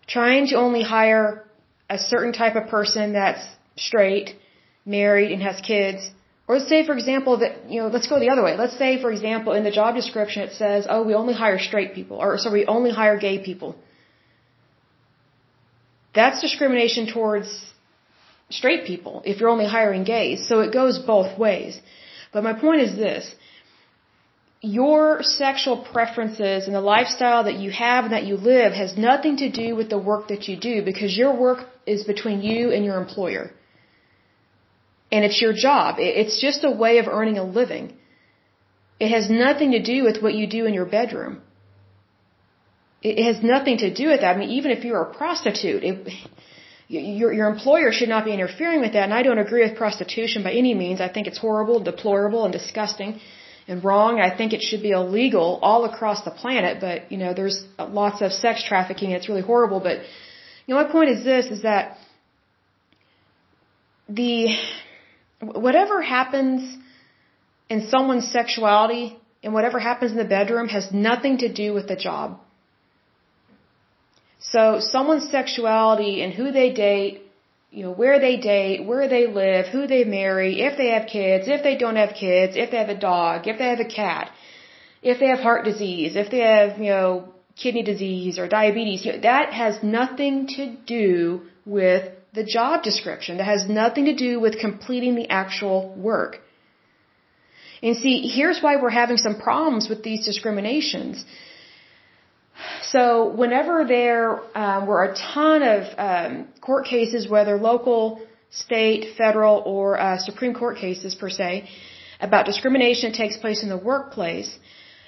trying to only hire a certain type of person that's straight, married, and has kids. Or let's say, for example, that, you know, let's go the other way. Let's say, for example, in the job description it says, oh, we only hire straight people, or so we only hire gay people. That's discrimination towards straight people if you're only hiring gays. So it goes both ways. But my point is this your sexual preferences and the lifestyle that you have and that you live has nothing to do with the work that you do because your work is between you and your employer. And it's your job. It's just a way of earning a living. It has nothing to do with what you do in your bedroom. It has nothing to do with that. I mean, even if you're a prostitute, it, your, your employer should not be interfering with that. And I don't agree with prostitution by any means. I think it's horrible, deplorable, and disgusting and wrong. I think it should be illegal all across the planet, but you know, there's lots of sex trafficking. It's really horrible. But you know, my point is this: is that the, whatever happens in someone's sexuality and whatever happens in the bedroom has nothing to do with the job. So someone's sexuality and who they date, you know, where they date, where they live, who they marry, if they have kids, if they don't have kids, if they have a dog, if they have a cat, if they have heart disease, if they have, you know, kidney disease or diabetes, you know, that has nothing to do with the job description. That has nothing to do with completing the actual work. And see, here's why we're having some problems with these discriminations. So whenever there um, were a ton of um, court cases, whether local, state, federal, or uh, Supreme Court cases per se, about discrimination that takes place in the workplace,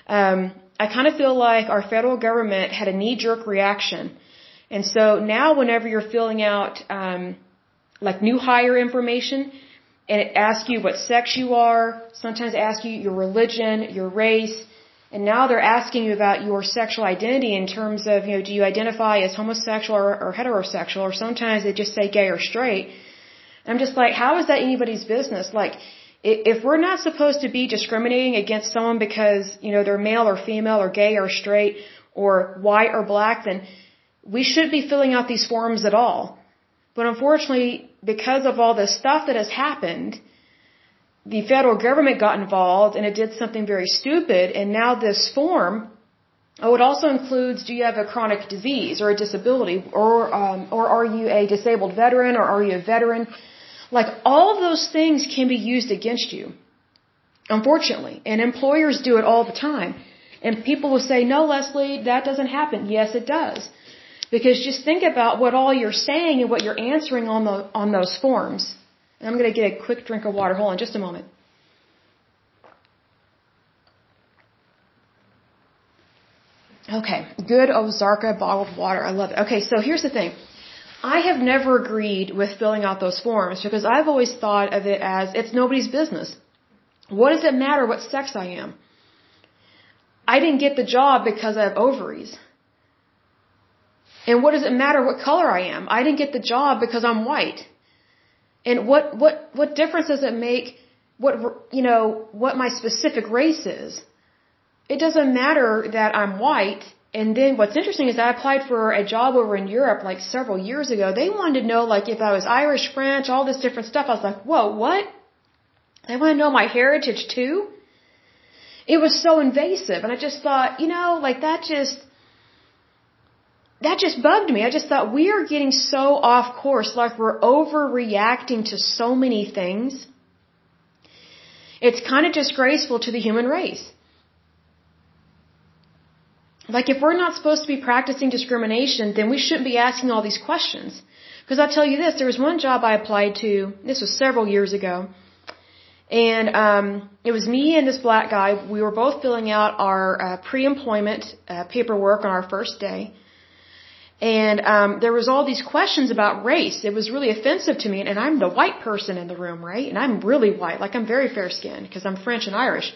um, I kind of feel like our federal government had a knee-jerk reaction. And so now whenever you're filling out um, like new hire information, and it asks you what sex you are, sometimes asks you your religion, your race, and now they're asking you about your sexual identity in terms of, you know, do you identify as homosexual or, or heterosexual, or sometimes they just say gay or straight. And I'm just like, how is that anybody's business? Like, if we're not supposed to be discriminating against someone because, you know, they're male or female or gay or straight or white or black, then we shouldn't be filling out these forms at all. But unfortunately, because of all the stuff that has happened, the federal government got involved and it did something very stupid and now this form oh it also includes do you have a chronic disease or a disability or um, or are you a disabled veteran or are you a veteran? Like all of those things can be used against you unfortunately and employers do it all the time. And people will say no Leslie that doesn't happen. Yes it does. Because just think about what all you're saying and what you're answering on the on those forms and I'm going to get a quick drink of water. Hold on just a moment. Okay, good Ozarka bottled water. I love it. Okay, so here's the thing. I have never agreed with filling out those forms because I've always thought of it as it's nobody's business. What does it matter what sex I am? I didn't get the job because I have ovaries. And what does it matter what color I am? I didn't get the job because I'm white. And what, what, what difference does it make what, you know, what my specific race is? It doesn't matter that I'm white. And then what's interesting is I applied for a job over in Europe like several years ago. They wanted to know like if I was Irish, French, all this different stuff. I was like, whoa, what? They want to know my heritage too? It was so invasive. And I just thought, you know, like that just, that just bugged me. I just thought we are getting so off course, like we're overreacting to so many things. It's kind of disgraceful to the human race. Like if we're not supposed to be practicing discrimination, then we shouldn't be asking all these questions. Because I'll tell you this, there was one job I applied to, this was several years ago, and um, it was me and this black guy. We were both filling out our uh, pre-employment uh, paperwork on our first day. And um, there was all these questions about race. It was really offensive to me, and I'm the white person in the room, right? And I'm really white, like I'm very fair skinned because I'm French and Irish.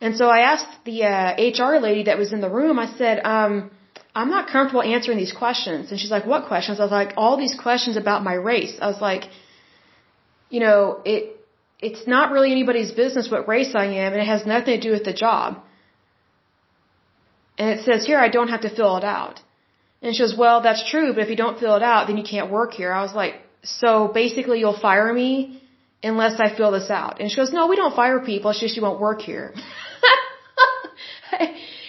And so I asked the uh, HR lady that was in the room. I said, um, "I'm not comfortable answering these questions." And she's like, "What questions?" I was like, "All these questions about my race." I was like, "You know, it it's not really anybody's business what race I am, and it has nothing to do with the job." And it says here I don't have to fill it out. And she goes, well, that's true, but if you don't fill it out, then you can't work here. I was like, so basically you'll fire me unless I fill this out. And she goes, no, we don't fire people. It's just you won't work here.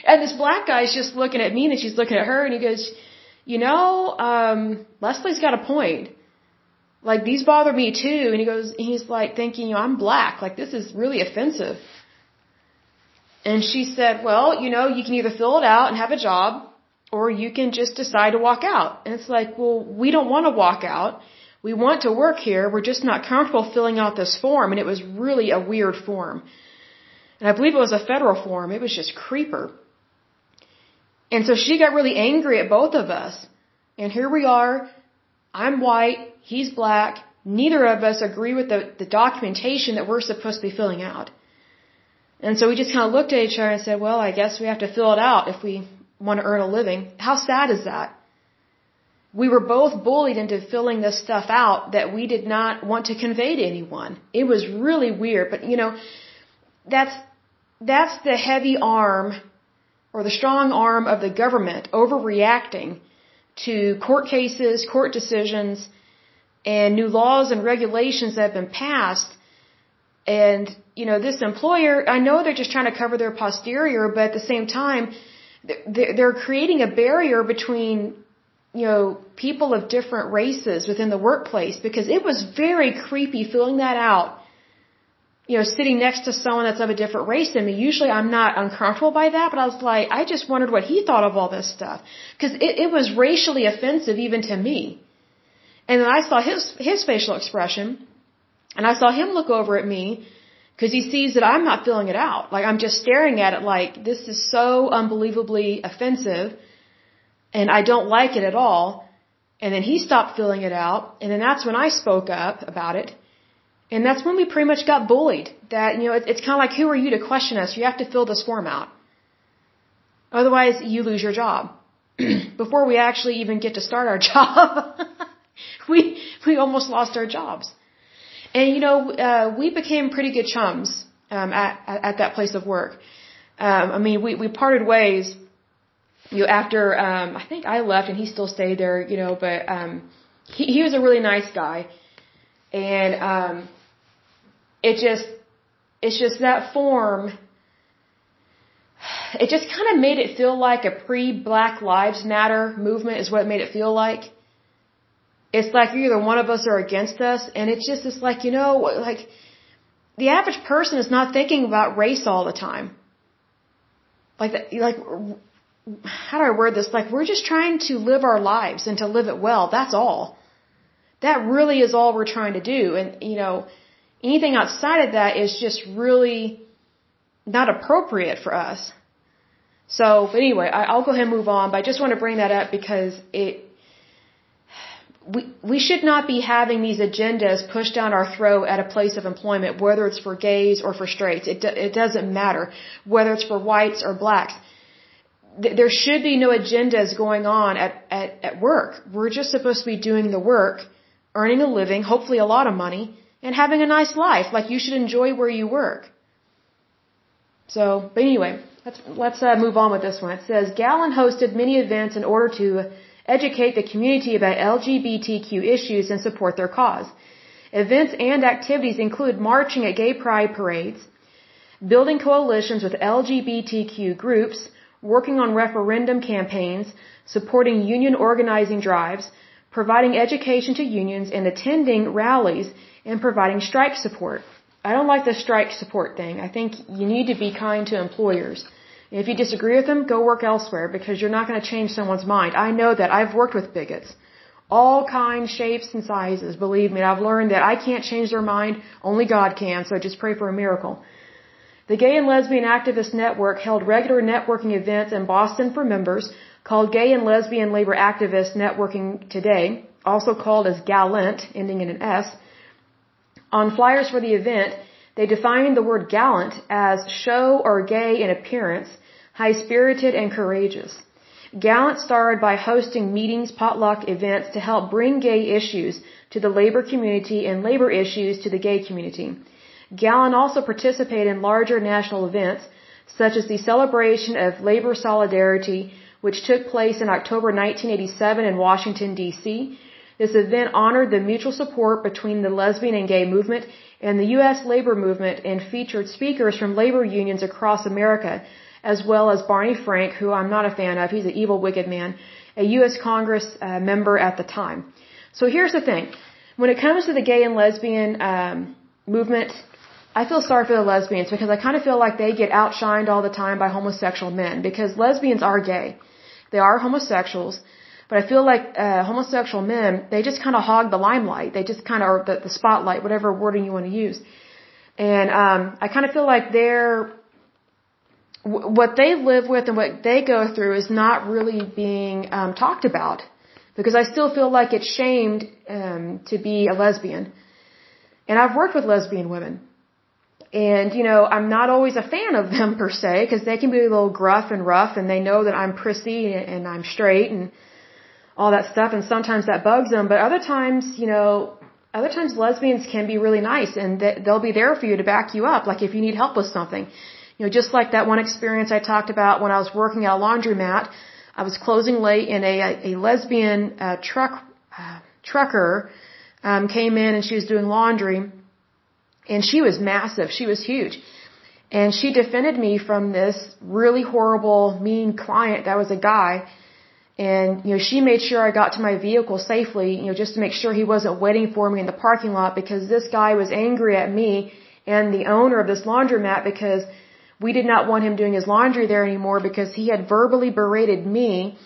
and this black guy's just looking at me and she's looking at her and he goes, you know, um, Leslie's got a point. Like these bother me too. And he goes, he's like thinking, you know, I'm black. Like this is really offensive. And she said, well, you know, you can either fill it out and have a job or you can just decide to walk out. And it's like, well, we don't want to walk out. We want to work here. We're just not comfortable filling out this form. And it was really a weird form. And I believe it was a federal form. It was just creeper. And so she got really angry at both of us. And here we are. I'm white. He's black. Neither of us agree with the, the documentation that we're supposed to be filling out. And so we just kind of looked at each other and said, well, I guess we have to fill it out if we want to earn a living. How sad is that? we were both bullied into filling this stuff out that we did not want to convey to anyone. It was really weird, but you know, that's that's the heavy arm or the strong arm of the government overreacting to court cases, court decisions, and new laws and regulations that have been passed. And, you know, this employer, I know they're just trying to cover their posterior, but at the same time, they're creating a barrier between, you know, people of different races within the workplace because it was very creepy filling that out you know, sitting next to someone that's of a different race than me, usually I'm not uncomfortable by that, but I was like, I just wondered what he thought of all this stuff. Cause it, it was racially offensive even to me. And then I saw his, his facial expression, and I saw him look over at me, cause he sees that I'm not filling it out. Like I'm just staring at it like, this is so unbelievably offensive, and I don't like it at all. And then he stopped filling it out, and then that's when I spoke up about it. And that's when we pretty much got bullied. That, you know, it, it's kind of like, who are you to question us? You have to fill this form out. Otherwise, you lose your job. Before we actually even get to start our job, we, we almost lost our jobs. And, you know, uh, we became pretty good chums, um, at, at that place of work. Um, I mean, we, we parted ways, you know, after, um, I think I left and he still stayed there, you know, but, um, he, he was a really nice guy. And, um, it just, it's just that form, it just kind of made it feel like a pre-Black Lives Matter movement is what it made it feel like. It's like either one of us or against us, and it's just, it's like, you know, like, the average person is not thinking about race all the time. Like, like, how do I word this? Like, we're just trying to live our lives and to live it well. That's all. That really is all we're trying to do. And, you know, Anything outside of that is just really not appropriate for us. So, but anyway, I, will go ahead and move on, but I just want to bring that up because it, we, we should not be having these agendas pushed down our throat at a place of employment, whether it's for gays or for straights. It, it doesn't matter. Whether it's for whites or blacks. There should be no agendas going on at, at, at work. We're just supposed to be doing the work, earning a living, hopefully a lot of money, and having a nice life. Like you should enjoy where you work. So, but anyway, let's let's uh, move on with this one. It says GALLAN hosted many events in order to educate the community about LGBTQ issues and support their cause. Events and activities include marching at gay pride parades, building coalitions with LGBTQ groups, working on referendum campaigns, supporting union organizing drives, providing education to unions, and attending rallies and providing strike support. I don't like the strike support thing. I think you need to be kind to employers. If you disagree with them, go work elsewhere because you're not going to change someone's mind. I know that. I've worked with bigots. All kinds, shapes, and sizes. Believe me, I've learned that I can't change their mind. Only God can, so just pray for a miracle. The Gay and Lesbian Activist Network held regular networking events in Boston for members called Gay and Lesbian Labor Activist Networking Today, also called as Gallant, ending in an S, on flyers for the event, they defined the word gallant as show or gay in appearance, high spirited and courageous. Gallant started by hosting meetings, potluck events to help bring gay issues to the labor community and labor issues to the gay community. Gallant also participated in larger national events, such as the celebration of labor solidarity, which took place in October 1987 in Washington, D.C., this event honored the mutual support between the lesbian and gay movement and the U.S. labor movement and featured speakers from labor unions across America, as well as Barney Frank, who I'm not a fan of. He's an evil, wicked man, a U.S. Congress uh, member at the time. So here's the thing. When it comes to the gay and lesbian um, movement, I feel sorry for the lesbians because I kind of feel like they get outshined all the time by homosexual men because lesbians are gay. They are homosexuals. But I feel like uh, homosexual men, they just kind of hog the limelight. They just kind of, or the, the spotlight, whatever wording you want to use. And um, I kind of feel like they're, w- what they live with and what they go through is not really being um, talked about. Because I still feel like it's shamed um, to be a lesbian. And I've worked with lesbian women. And, you know, I'm not always a fan of them per se, because they can be a little gruff and rough, and they know that I'm prissy and I'm straight, and all that stuff, and sometimes that bugs them. But other times, you know, other times lesbians can be really nice, and they'll be there for you to back you up. Like if you need help with something, you know, just like that one experience I talked about when I was working at a laundromat. I was closing late, and a a lesbian uh, truck uh, trucker um, came in, and she was doing laundry, and she was massive. She was huge. And she defended me from this really horrible, mean client that was a guy. And, you know, she made sure I got to my vehicle safely, you know, just to make sure he wasn't waiting for me in the parking lot because this guy was angry at me and the owner of this laundromat because we did not want him doing his laundry there anymore because he had verbally berated me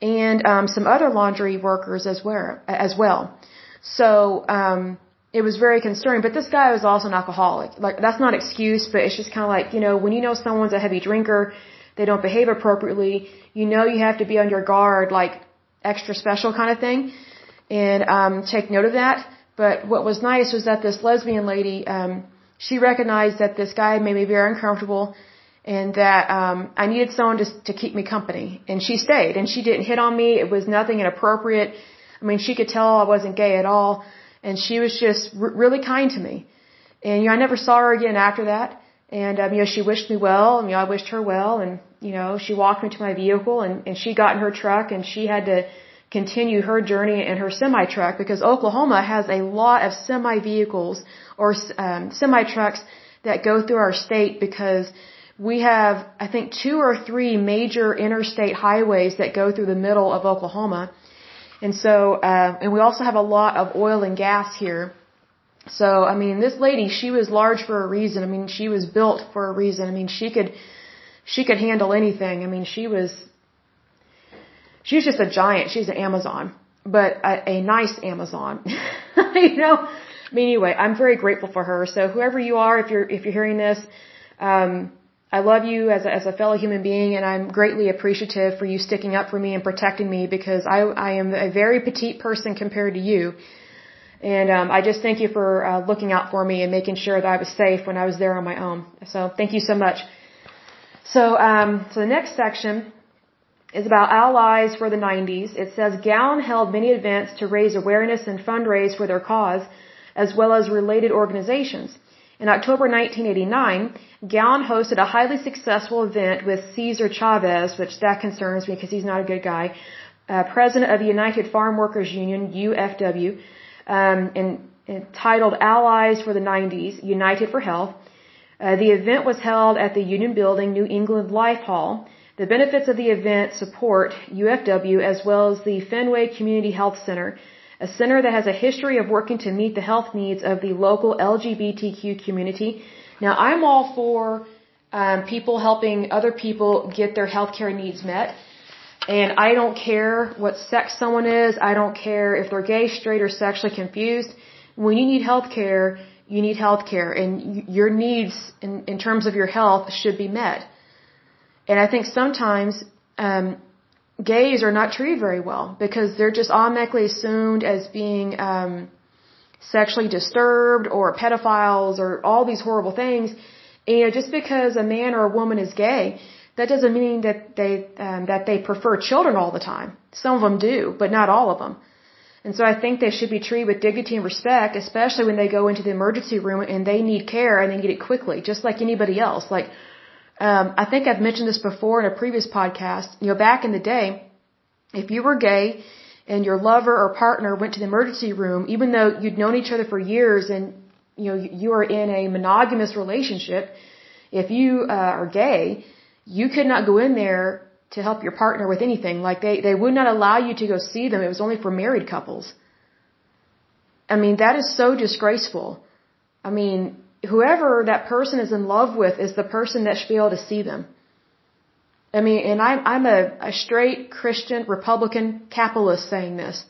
and um, some other laundry workers as well. As well. So, um, it was very concerning. But this guy was also an alcoholic. Like that's not excuse, but it's just kind of like you know when you know someone's a heavy drinker, they don't behave appropriately. You know you have to be on your guard, like extra special kind of thing, and um, take note of that. But what was nice was that this lesbian lady, um, she recognized that this guy made me very uncomfortable, and that um, I needed someone to to keep me company. And she stayed, and she didn't hit on me. It was nothing inappropriate. I mean, she could tell I wasn't gay at all and she was just r- really kind to me. And you know, I never saw her again after that. And um, you know, she wished me well, and you know, I wished her well, and you know, she walked me to my vehicle, and and she got in her truck, and she had to continue her journey in her semi truck because Oklahoma has a lot of semi vehicles or um, semi trucks that go through our state because we have, I think, two or three major interstate highways that go through the middle of Oklahoma. And so, uh, and we also have a lot of oil and gas here. So, I mean, this lady, she was large for a reason. I mean, she was built for a reason. I mean, she could, she could handle anything. I mean, she was, she was just a giant. She's an Amazon, but a, a nice Amazon. you know? I mean, anyway, I'm very grateful for her. So whoever you are, if you're, if you're hearing this, um, I love you as a, as a fellow human being, and I'm greatly appreciative for you sticking up for me and protecting me because I, I am a very petite person compared to you. And um, I just thank you for uh, looking out for me and making sure that I was safe when I was there on my own. So thank you so much. So, um, so the next section is about allies for the 90s. It says GALLAN held many events to raise awareness and fundraise for their cause, as well as related organizations. In October 1989, GALLAN hosted a highly successful event with Cesar Chavez, which that concerns me because he's not a good guy, uh, president of the United Farm Workers Union, UFW, um, and, entitled Allies for the 90s, United for Health. Uh, the event was held at the Union Building, New England Life Hall. The benefits of the event support UFW as well as the Fenway Community Health Center, a center that has a history of working to meet the health needs of the local LGBTQ community. Now, I'm all for um, people helping other people get their healthcare needs met. And I don't care what sex someone is. I don't care if they're gay, straight, or sexually confused. When you need healthcare, you need healthcare, and your needs in, in terms of your health should be met. And I think sometimes um, gays are not treated very well because they're just automatically assumed as being um, sexually disturbed or pedophiles or all these horrible things. And you know, just because a man or a woman is gay, that doesn't mean that they um, that they prefer children all the time. Some of them do, but not all of them. And so I think they should be treated with dignity and respect, especially when they go into the emergency room and they need care and they need it quickly, just like anybody else. Like um, I think I've mentioned this before in a previous podcast. You know, back in the day, if you were gay and your lover or partner went to the emergency room, even though you'd known each other for years and you know you are in a monogamous relationship, if you uh, are gay, you could not go in there to help your partner with anything. Like they they would not allow you to go see them. It was only for married couples. I mean, that is so disgraceful. I mean, whoever that person is in love with is the person that should be able to see them. I mean, and I'm, I'm a, a straight Christian Republican capitalist saying this.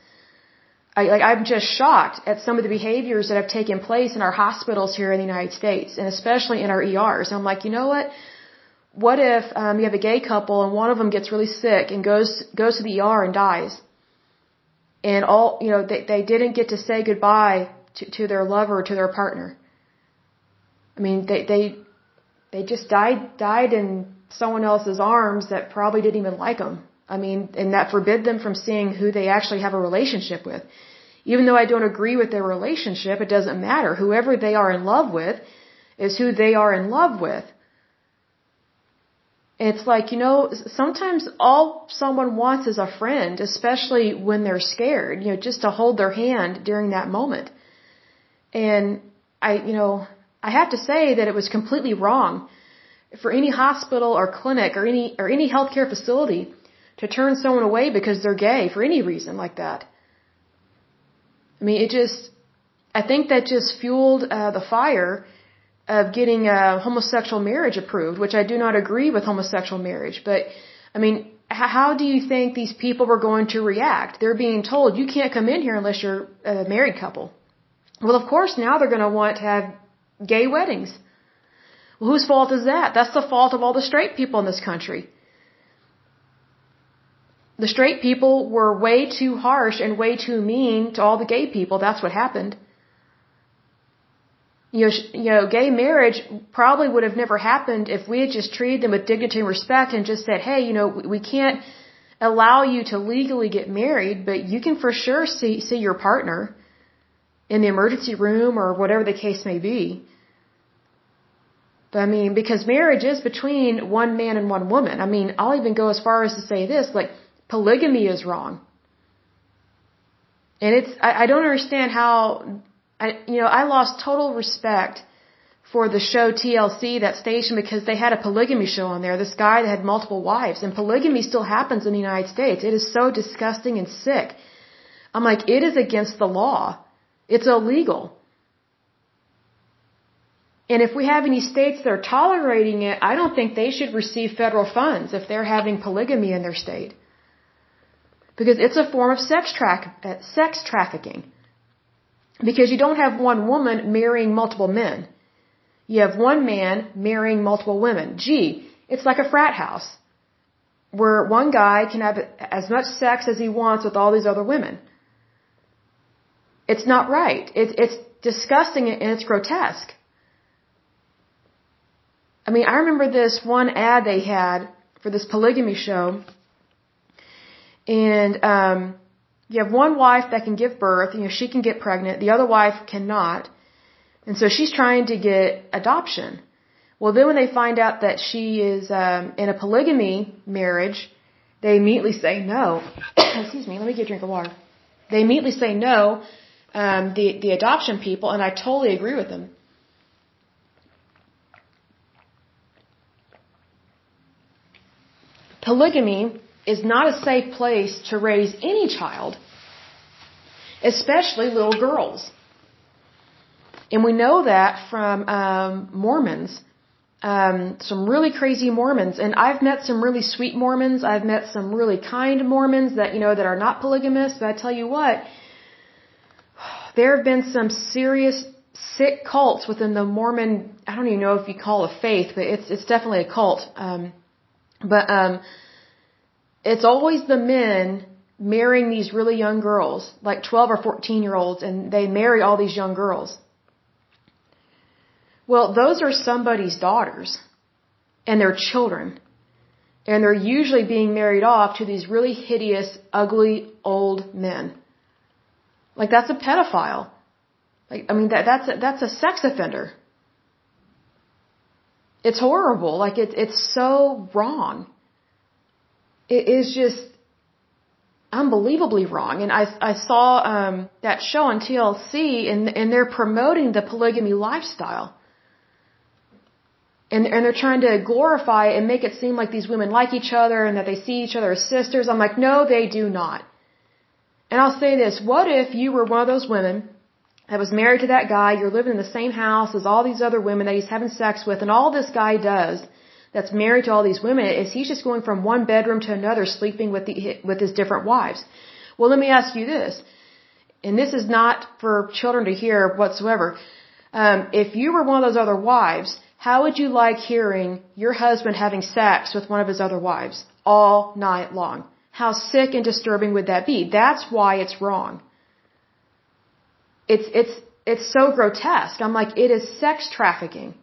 I, like, I'm just shocked at some of the behaviors that have taken place in our hospitals here in the United States, and especially in our ERs. I'm like, you know what? What if um, you have a gay couple and one of them gets really sick and goes goes to the ER and dies, and all you know they they didn't get to say goodbye to, to their lover to their partner. I mean, they they they just died died in someone else's arms that probably didn't even like them. I mean, and that forbid them from seeing who they actually have a relationship with. Even though I don't agree with their relationship, it doesn't matter. Whoever they are in love with is who they are in love with. It's like, you know, sometimes all someone wants is a friend, especially when they're scared, you know, just to hold their hand during that moment. And I, you know, I have to say that it was completely wrong for any hospital or clinic or any, or any healthcare facility to turn someone away because they're gay for any reason like that. I mean, it just, I think that just fueled uh, the fire of getting a homosexual marriage approved, which I do not agree with homosexual marriage. But, I mean, how do you think these people were going to react? They're being told, you can't come in here unless you're a married couple. Well, of course, now they're going to want to have gay weddings. Well, whose fault is that? That's the fault of all the straight people in this country. The straight people were way too harsh and way too mean to all the gay people. That's what happened you know, you know, gay marriage probably would have never happened if we had just treated them with dignity and respect and just said, hey, you know, we can't allow you to legally get married, but you can for sure see see your partner in the emergency room or whatever the case may be. But I mean, because marriage is between one man and one woman. I mean, I'll even go as far as to say this, like polygamy is wrong. And it's I, I don't understand how I, you know, I lost total respect for the show TLC, that station, because they had a polygamy show on there. This guy that had multiple wives, and polygamy still happens in the United States. It is so disgusting and sick. I'm like, it is against the law. It's illegal. And if we have any states that are tolerating it, I don't think they should receive federal funds if they're having polygamy in their state. Because it's a form of sex, tra- sex trafficking. Because you don't have one woman marrying multiple men. You have one man marrying multiple women. Gee, it's like a frat house. Where one guy can have as much sex as he wants with all these other women. It's not right. It's, it's disgusting and it's grotesque. I mean, I remember this one ad they had for this polygamy show. And, um, you have one wife that can give birth, you know, she can get pregnant, the other wife cannot. And so she's trying to get adoption. Well, then when they find out that she is um, in a polygamy marriage, they immediately say no. Excuse me, let me get a drink of water. They immediately say no, um, the, the adoption people, and I totally agree with them. Polygamy is not a safe place to raise any child, especially little girls. And we know that from um, Mormons, um, some really crazy Mormons. And I've met some really sweet Mormons. I've met some really kind Mormons that you know that are not polygamous. But I tell you what, there have been some serious sick cults within the Mormon. I don't even know if you call a faith, but it's it's definitely a cult. Um, but um, it's always the men marrying these really young girls, like 12 or 14 year olds, and they marry all these young girls. Well, those are somebody's daughters and their children. And they're usually being married off to these really hideous, ugly, old men. Like that's a pedophile. Like, I mean, that, that's a, that's a sex offender. It's horrible. Like it's, it's so wrong it is just unbelievably wrong. And I, I saw um, that show on TLC, and, and they're promoting the polygamy lifestyle. And, and they're trying to glorify and make it seem like these women like each other and that they see each other as sisters. I'm like, no, they do not. And I'll say this, what if you were one of those women that was married to that guy, you're living in the same house as all these other women that he's having sex with, and all this guy does that's married to all these women is he's just going from one bedroom to another sleeping with the with his different wives. Well, let me ask you this. And this is not for children to hear whatsoever. Um, if you were one of those other wives, how would you like hearing your husband having sex with one of his other wives all night long? How sick and disturbing would that be? That's why it's wrong. It's, it's, it's so grotesque. I'm like, it is sex trafficking.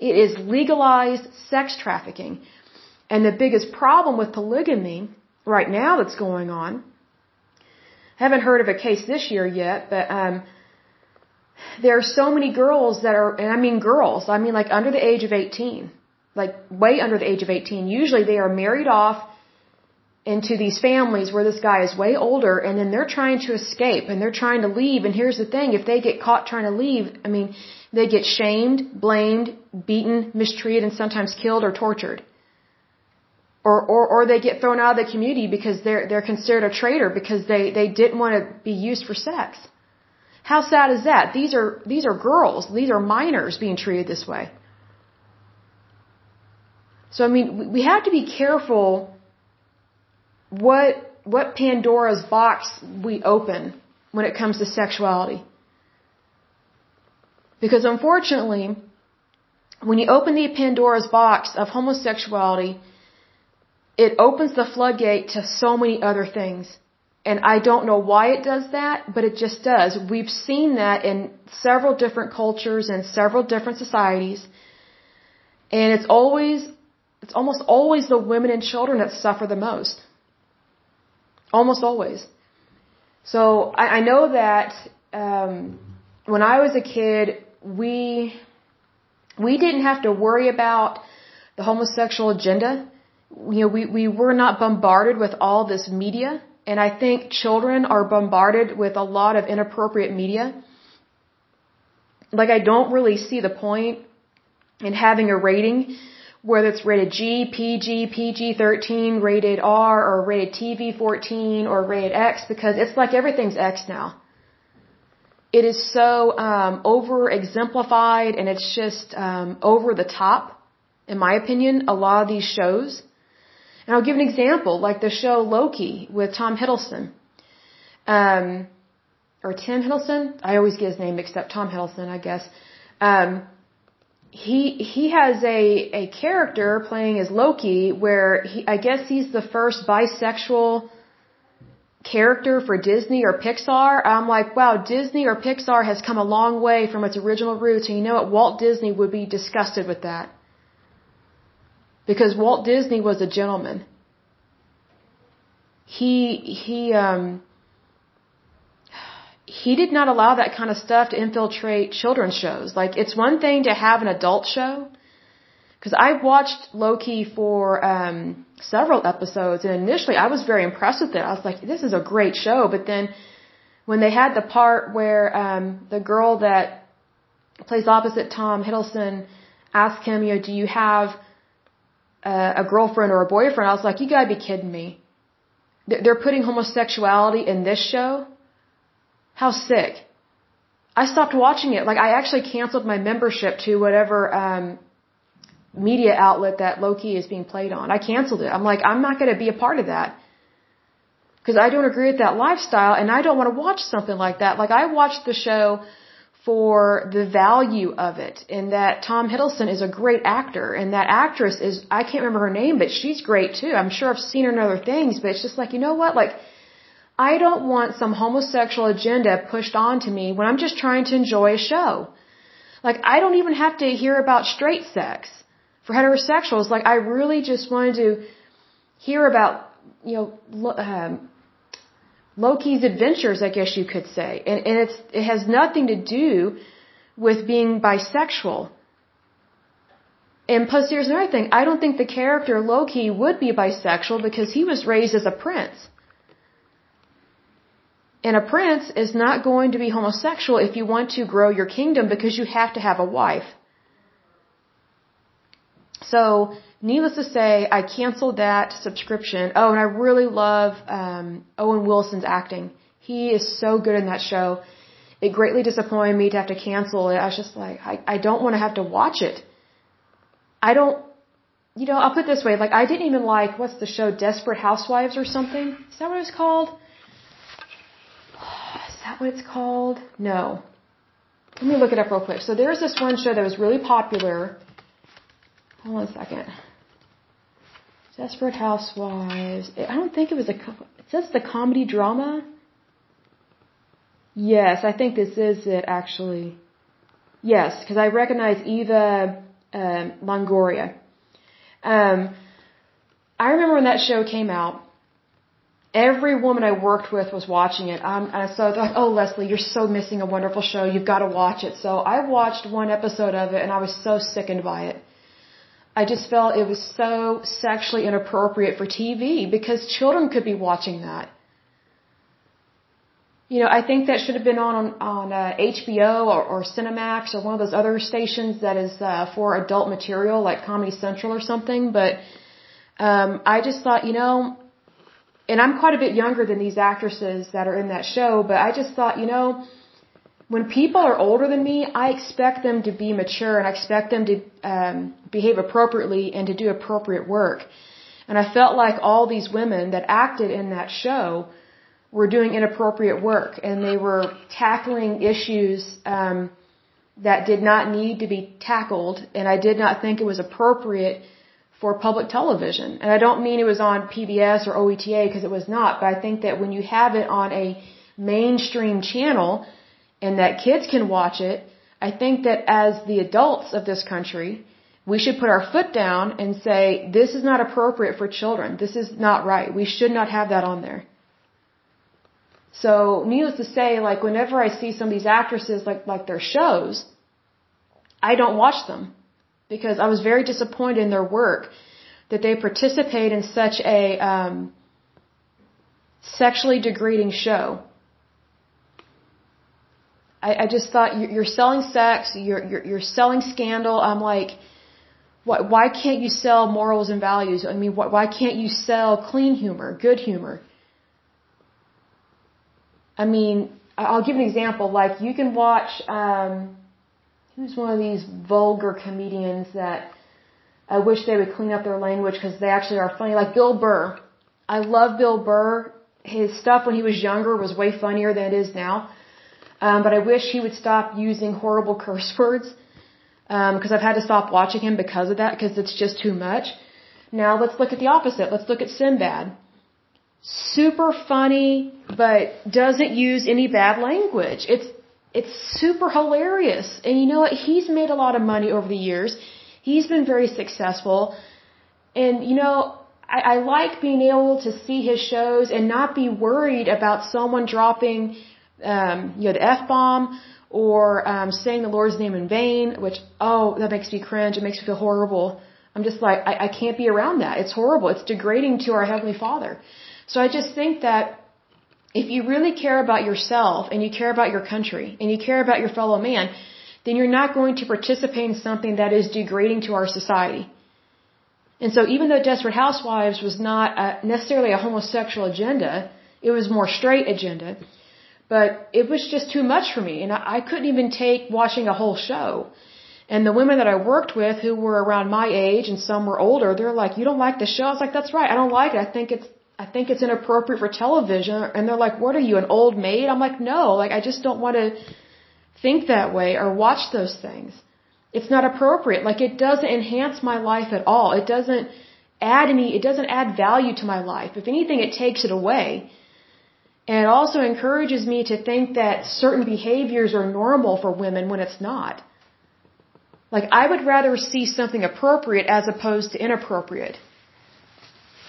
It is legalized sex trafficking. And the biggest problem with polygamy, right now that's going on. I haven't heard of a case this year yet, but um, there are so many girls that are, and I mean girls, I mean like under the age of 18, like way under the age of 18. Usually they are married off into these families where this guy is way older and then they're trying to escape and they're trying to leave. And here's the thing, if they get caught trying to leave, I mean, they get shamed, blamed, beaten, mistreated, and sometimes killed or tortured. Or, or, or they get thrown out of the community because they're, they're considered a traitor because they, they didn't want to be used for sex. How sad is that? These are, these are girls. These are minors being treated this way. So, I mean, we have to be careful what, what Pandora's box we open when it comes to sexuality. Because unfortunately, when you open the Pandora's box of homosexuality, it opens the floodgate to so many other things. And I don't know why it does that, but it just does. We've seen that in several different cultures and several different societies. And it's always, it's almost always the women and children that suffer the most. Almost always. So I, I know that um, when I was a kid, we we didn't have to worry about the homosexual agenda. You know, we, we were not bombarded with all this media and I think children are bombarded with a lot of inappropriate media. Like, I don't really see the point in having a rating, whether it's rated G, PG, PG 13, rated R, or rated TV 14, or rated X, because it's like everything's X now. It is so um, over exemplified and it's just um, over the top, in my opinion, a lot of these shows. And I'll give an example, like the show Loki with Tom Hiddleston. Um, or Tim Hiddleston. I always get his name mixed up. Tom Hiddleston, I guess. Um, he he has a a character playing as Loki where he I guess he's the first bisexual character for Disney or Pixar. I'm like, wow, Disney or Pixar has come a long way from its original roots, and you know what? Walt Disney would be disgusted with that because Walt Disney was a gentleman. He he um he did not allow that kind of stuff to infiltrate children's shows. Like it's one thing to have an adult show because I watched Loki for um several episodes and initially I was very impressed with it. I was like this is a great show, but then when they had the part where um the girl that plays opposite Tom Hiddleston asked him, you know, do you have uh, a girlfriend or a boyfriend, I was like, you gotta be kidding me. They're putting homosexuality in this show? How sick. I stopped watching it. Like, I actually canceled my membership to whatever, um, media outlet that Loki is being played on. I canceled it. I'm like, I'm not gonna be a part of that. Cause I don't agree with that lifestyle and I don't want to watch something like that. Like, I watched the show for the value of it and that Tom Hiddleston is a great actor and that actress is I can't remember her name but she's great too. I'm sure I've seen her in other things but it's just like you know what like I don't want some homosexual agenda pushed onto me when I'm just trying to enjoy a show. Like I don't even have to hear about straight sex for heterosexuals like I really just wanted to hear about you know um, Loki's adventures, I guess you could say. And, and it's, it has nothing to do with being bisexual. And plus, here's another thing. I don't think the character Loki would be bisexual because he was raised as a prince. And a prince is not going to be homosexual if you want to grow your kingdom because you have to have a wife. So, needless to say, I canceled that subscription. Oh, and I really love um, Owen Wilson's acting. He is so good in that show. It greatly disappointed me to have to cancel it. I was just like, I, I don't want to have to watch it. I don't, you know, I'll put it this way, like I didn't even like, what's the show, Desperate Housewives or something? Is that what it's called? Is that what it's called? No. Let me look it up real quick. So there's this one show that was really popular. Hold on a second. Desperate Housewives. I don't think it was a. It says the comedy drama. Yes, I think this is it actually. Yes, because I recognize Eva um, Longoria. Um, I remember when that show came out, Every woman I worked with was watching it. Um, and so I thought, oh, Leslie, you're so missing a wonderful show. You've got to watch it. So I watched one episode of it and I was so sickened by it. I just felt it was so sexually inappropriate for TV because children could be watching that. You know, I think that should have been on on uh, HBO or, or Cinemax or one of those other stations that is uh, for adult material like Comedy Central or something. But um, I just thought, you know, and I'm quite a bit younger than these actresses that are in that show, but I just thought, you know, when people are older than me, I expect them to be mature and I expect them to um, behave appropriately and to do appropriate work. And I felt like all these women that acted in that show were doing inappropriate work and they were tackling issues um, that did not need to be tackled, and I did not think it was appropriate for public television. And I don't mean it was on PBS or OETA because it was not, but I think that when you have it on a mainstream channel and that kids can watch it, I think that as the adults of this country, we should put our foot down and say, this is not appropriate for children. This is not right. We should not have that on there. So, needless to say, like whenever I see some of these actresses, like, like their shows, I don't watch them because I was very disappointed in their work that they participate in such a um, sexually degrading show. I, I just thought you're selling sex, you're, you're you're selling scandal. I'm like, why why can't you sell morals and values? I mean, why, why can't you sell clean humor, good humor? I mean, I'll give an example. Like you can watch. Um, who's one of these vulgar comedians that I wish they would clean up their language because they actually are funny. Like Bill Burr. I love Bill Burr. His stuff when he was younger was way funnier than it is now. Um, but I wish he would stop using horrible curse words because um, I've had to stop watching him because of that because it's just too much. Now let's look at the opposite. Let's look at Sinbad. Super funny, but doesn't use any bad language. It's it's super hilarious. And you know what? He's made a lot of money over the years. He's been very successful. And you know, I, I like being able to see his shows and not be worried about someone dropping, um, you know, the F bomb or um, saying the Lord's name in vain, which, oh, that makes me cringe. It makes me feel horrible. I'm just like, I, I can't be around that. It's horrible. It's degrading to our Heavenly Father. So I just think that if you really care about yourself and you care about your country and you care about your fellow man, then you're not going to participate in something that is degrading to our society. And so even though Desperate Housewives was not a, necessarily a homosexual agenda, it was more straight agenda, but it was just too much for me and I, couldn't even take watching a whole show. And the women that I worked with who were around my age and some were older, they're like, you don't like the show? I was like, that's right. I don't like it. I think it's I think it's inappropriate for television. And they're like, what are you, an old maid? I'm like, no, like I just don't want to think that way or watch those things. It's not appropriate. Like it doesn't enhance my life at all. It doesn't add any, it doesn't add value to my life. If anything, it takes it away. And it also encourages me to think that certain behaviors are normal for women when it's not. Like I would rather see something appropriate as opposed to inappropriate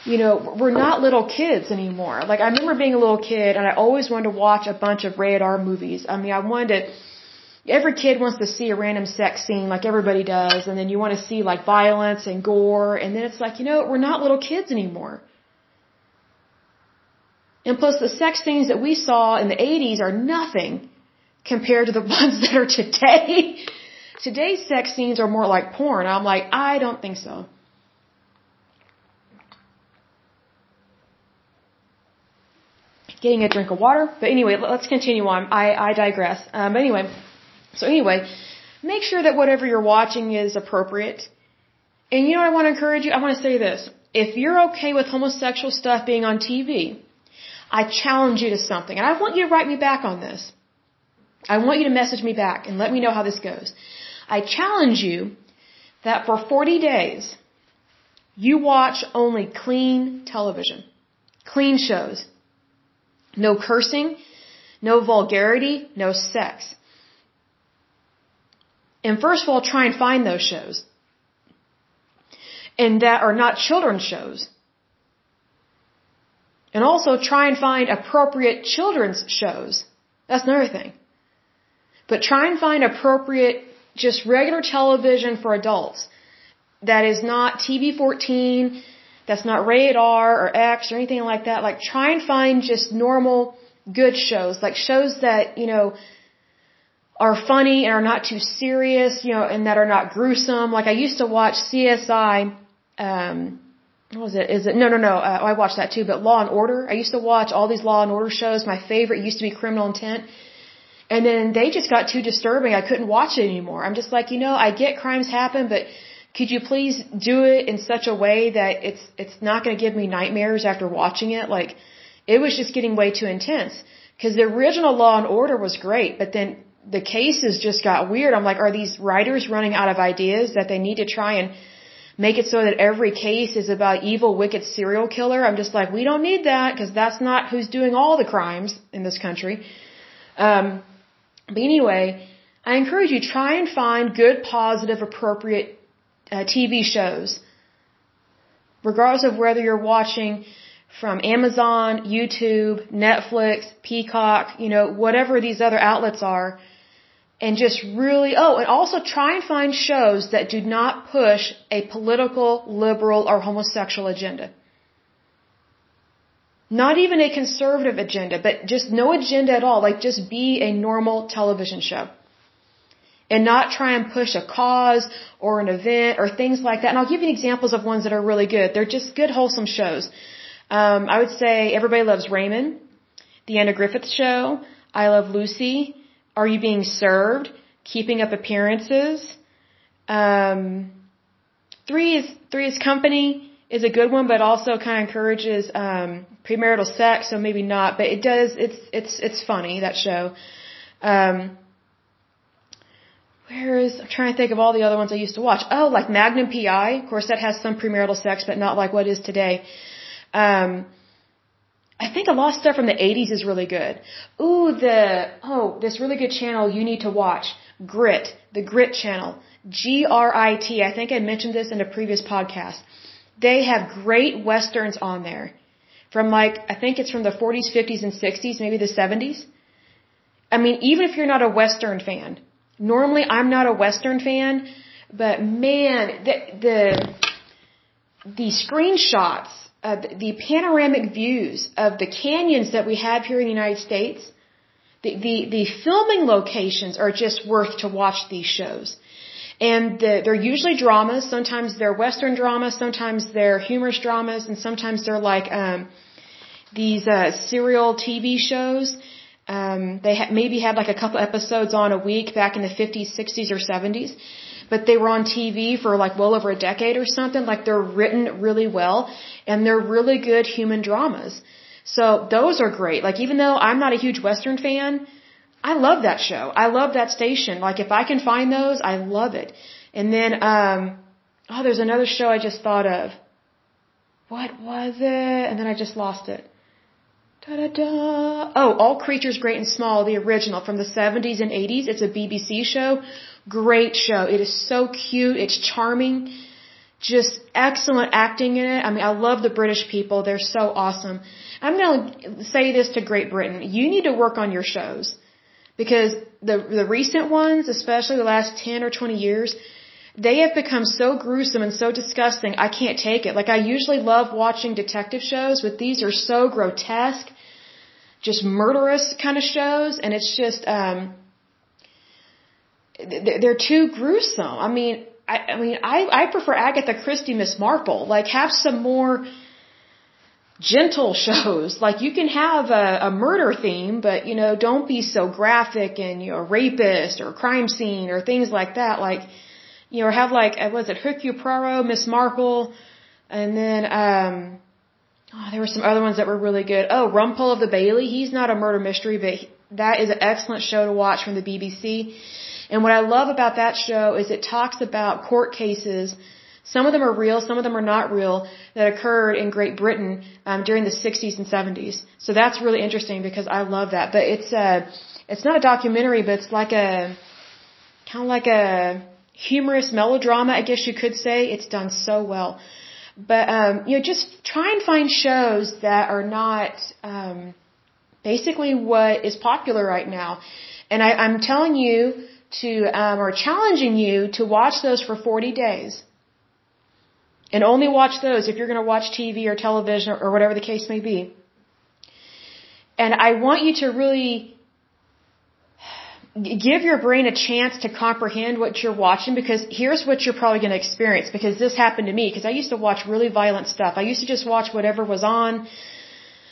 you know, we're not little kids anymore. Like I remember being a little kid and I always wanted to watch a bunch of rated R movies. I mean, I wanted to, every kid wants to see a random sex scene like everybody does and then you want to see like violence and gore and then it's like, you know, we're not little kids anymore. And plus the sex scenes that we saw in the 80s are nothing compared to the ones that are today. Today's sex scenes are more like porn. I'm like, I don't think so. getting a drink of water. But anyway, let's continue on. I, I digress. Um, anyway, so anyway, make sure that whatever you're watching is appropriate. And you know I want to encourage you? I want to say this. If you're okay with homosexual stuff being on TV, I challenge you to something. And I want you to write me back on this. I want you to message me back and let me know how this goes. I challenge you that for 40 days, you watch only clean television, clean shows. No cursing, no vulgarity, no sex. And first of all, try and find those shows. And that are not children's shows. And also try and find appropriate children's shows. That's another thing. But try and find appropriate, just regular television for adults that is not TV 14, that's not rated R or X or anything like that. Like try and find just normal good shows, like shows that, you know, are funny and are not too serious, you know, and that are not gruesome. Like I used to watch CSI, um, what was it? Is it? No, no, no. Uh, I watched that too. But Law and Order. I used to watch all these Law and Order shows. My favorite used to be Criminal Intent. And then they just got too disturbing. I couldn't watch it anymore. I'm just like, you know, I get crimes happen, but could you please do it in such a way that it's it's not going to give me nightmares after watching it? Like, it was just getting way too intense. Because the original Law and Order was great, but then the cases just got weird. I'm like, are these writers running out of ideas that they need to try and make it so that every case is about evil, wicked serial killer? I'm just like, we don't need that because that's not who's doing all the crimes in this country. Um, but anyway, I encourage you try and find good, positive, appropriate uh, TV shows, regardless of whether you're watching from Amazon, YouTube, Netflix, Peacock, you know, whatever these other outlets are, and just really, oh, and also try and find shows that do not push a political, liberal, or homosexual agenda. Not even a conservative agenda, but just no agenda at all. Like just be a normal television show and not try and push a cause or an event or things like that. And I'll give you examples of ones that are really good. They're just good, wholesome shows. Um, I would say Everybody Loves Raymond, The Andy Griffith Show, I Love Lucy, Are You Being Served, Keeping Up Appearances. Um, three is Three is Company is a good one, but also kind of encourages um, premarital sex, so maybe not. But it does. It's it's it's funny that show. Um, where is I'm trying to think of all the other ones I used to watch. Oh, like Magnum PI. Of course, that has some premarital sex, but not like what is today. Um, I think a lot of stuff from the 80s is really good. Ooh, the oh, this really good channel you need to watch. Grit, the Grit channel. G R I T. I think I mentioned this in a previous podcast. They have great westerns on there. From like I think it's from the 40s, 50s and 60s, maybe the 70s. I mean, even if you're not a western fan, Normally, I'm not a Western fan, but man, the the, the screenshots, uh, the panoramic views of the canyons that we have here in the United States, the, the, the filming locations are just worth to watch these shows. And the, they're usually dramas. Sometimes they're Western dramas. Sometimes they're humorous dramas. And sometimes they're like um, these uh, serial TV shows. Um, they ha- maybe had like a couple episodes on a week back in the 50s, 60s, or 70s, but they were on TV for like well over a decade or something. Like they're written really well, and they're really good human dramas. So those are great. Like even though I'm not a huge Western fan, I love that show. I love that station. Like if I can find those, I love it. And then, um, oh, there's another show I just thought of. What was it? And then I just lost it. Da da da. Oh, All Creatures Great and Small, the original from the 70s and 80s. It's a BBC show. Great show. It is so cute. It's charming. Just excellent acting in it. I mean, I love the British people. They're so awesome. I'm going to say this to Great Britain. You need to work on your shows because the the recent ones, especially the last 10 or 20 years, they have become so gruesome and so disgusting, I can't take it. Like, I usually love watching detective shows, but these are so grotesque, just murderous kind of shows, and it's just, um, they're too gruesome. I mean, I, I mean, I, I prefer Agatha Christie, Miss Marple. Like, have some more gentle shows. Like, you can have a, a murder theme, but, you know, don't be so graphic and, you know, rapist or crime scene or things like that. Like, you know, have like, uh, was it Hercule Poirot, Miss Marple, and then, um, oh, there were some other ones that were really good. Oh, Rumpole of the Bailey. He's not a murder mystery, but he, that is an excellent show to watch from the BBC. And what I love about that show is it talks about court cases. Some of them are real, some of them are not real, that occurred in Great Britain um, during the 60s and 70s. So that's really interesting because I love that. But it's a, it's not a documentary, but it's like a, kind of like a humorous melodrama, I guess you could say. It's done so well. But um, you know, just try and find shows that are not um, basically what is popular right now. And I, I'm telling you to, um, or challenging you to watch those for 40 days. And only watch those if you're going to watch TV or television or whatever the case may be. And I want you to really give your brain a chance to comprehend what you're watching because here's what you're probably going to experience because this happened to me because I used to watch really violent stuff. I used to just watch whatever was on.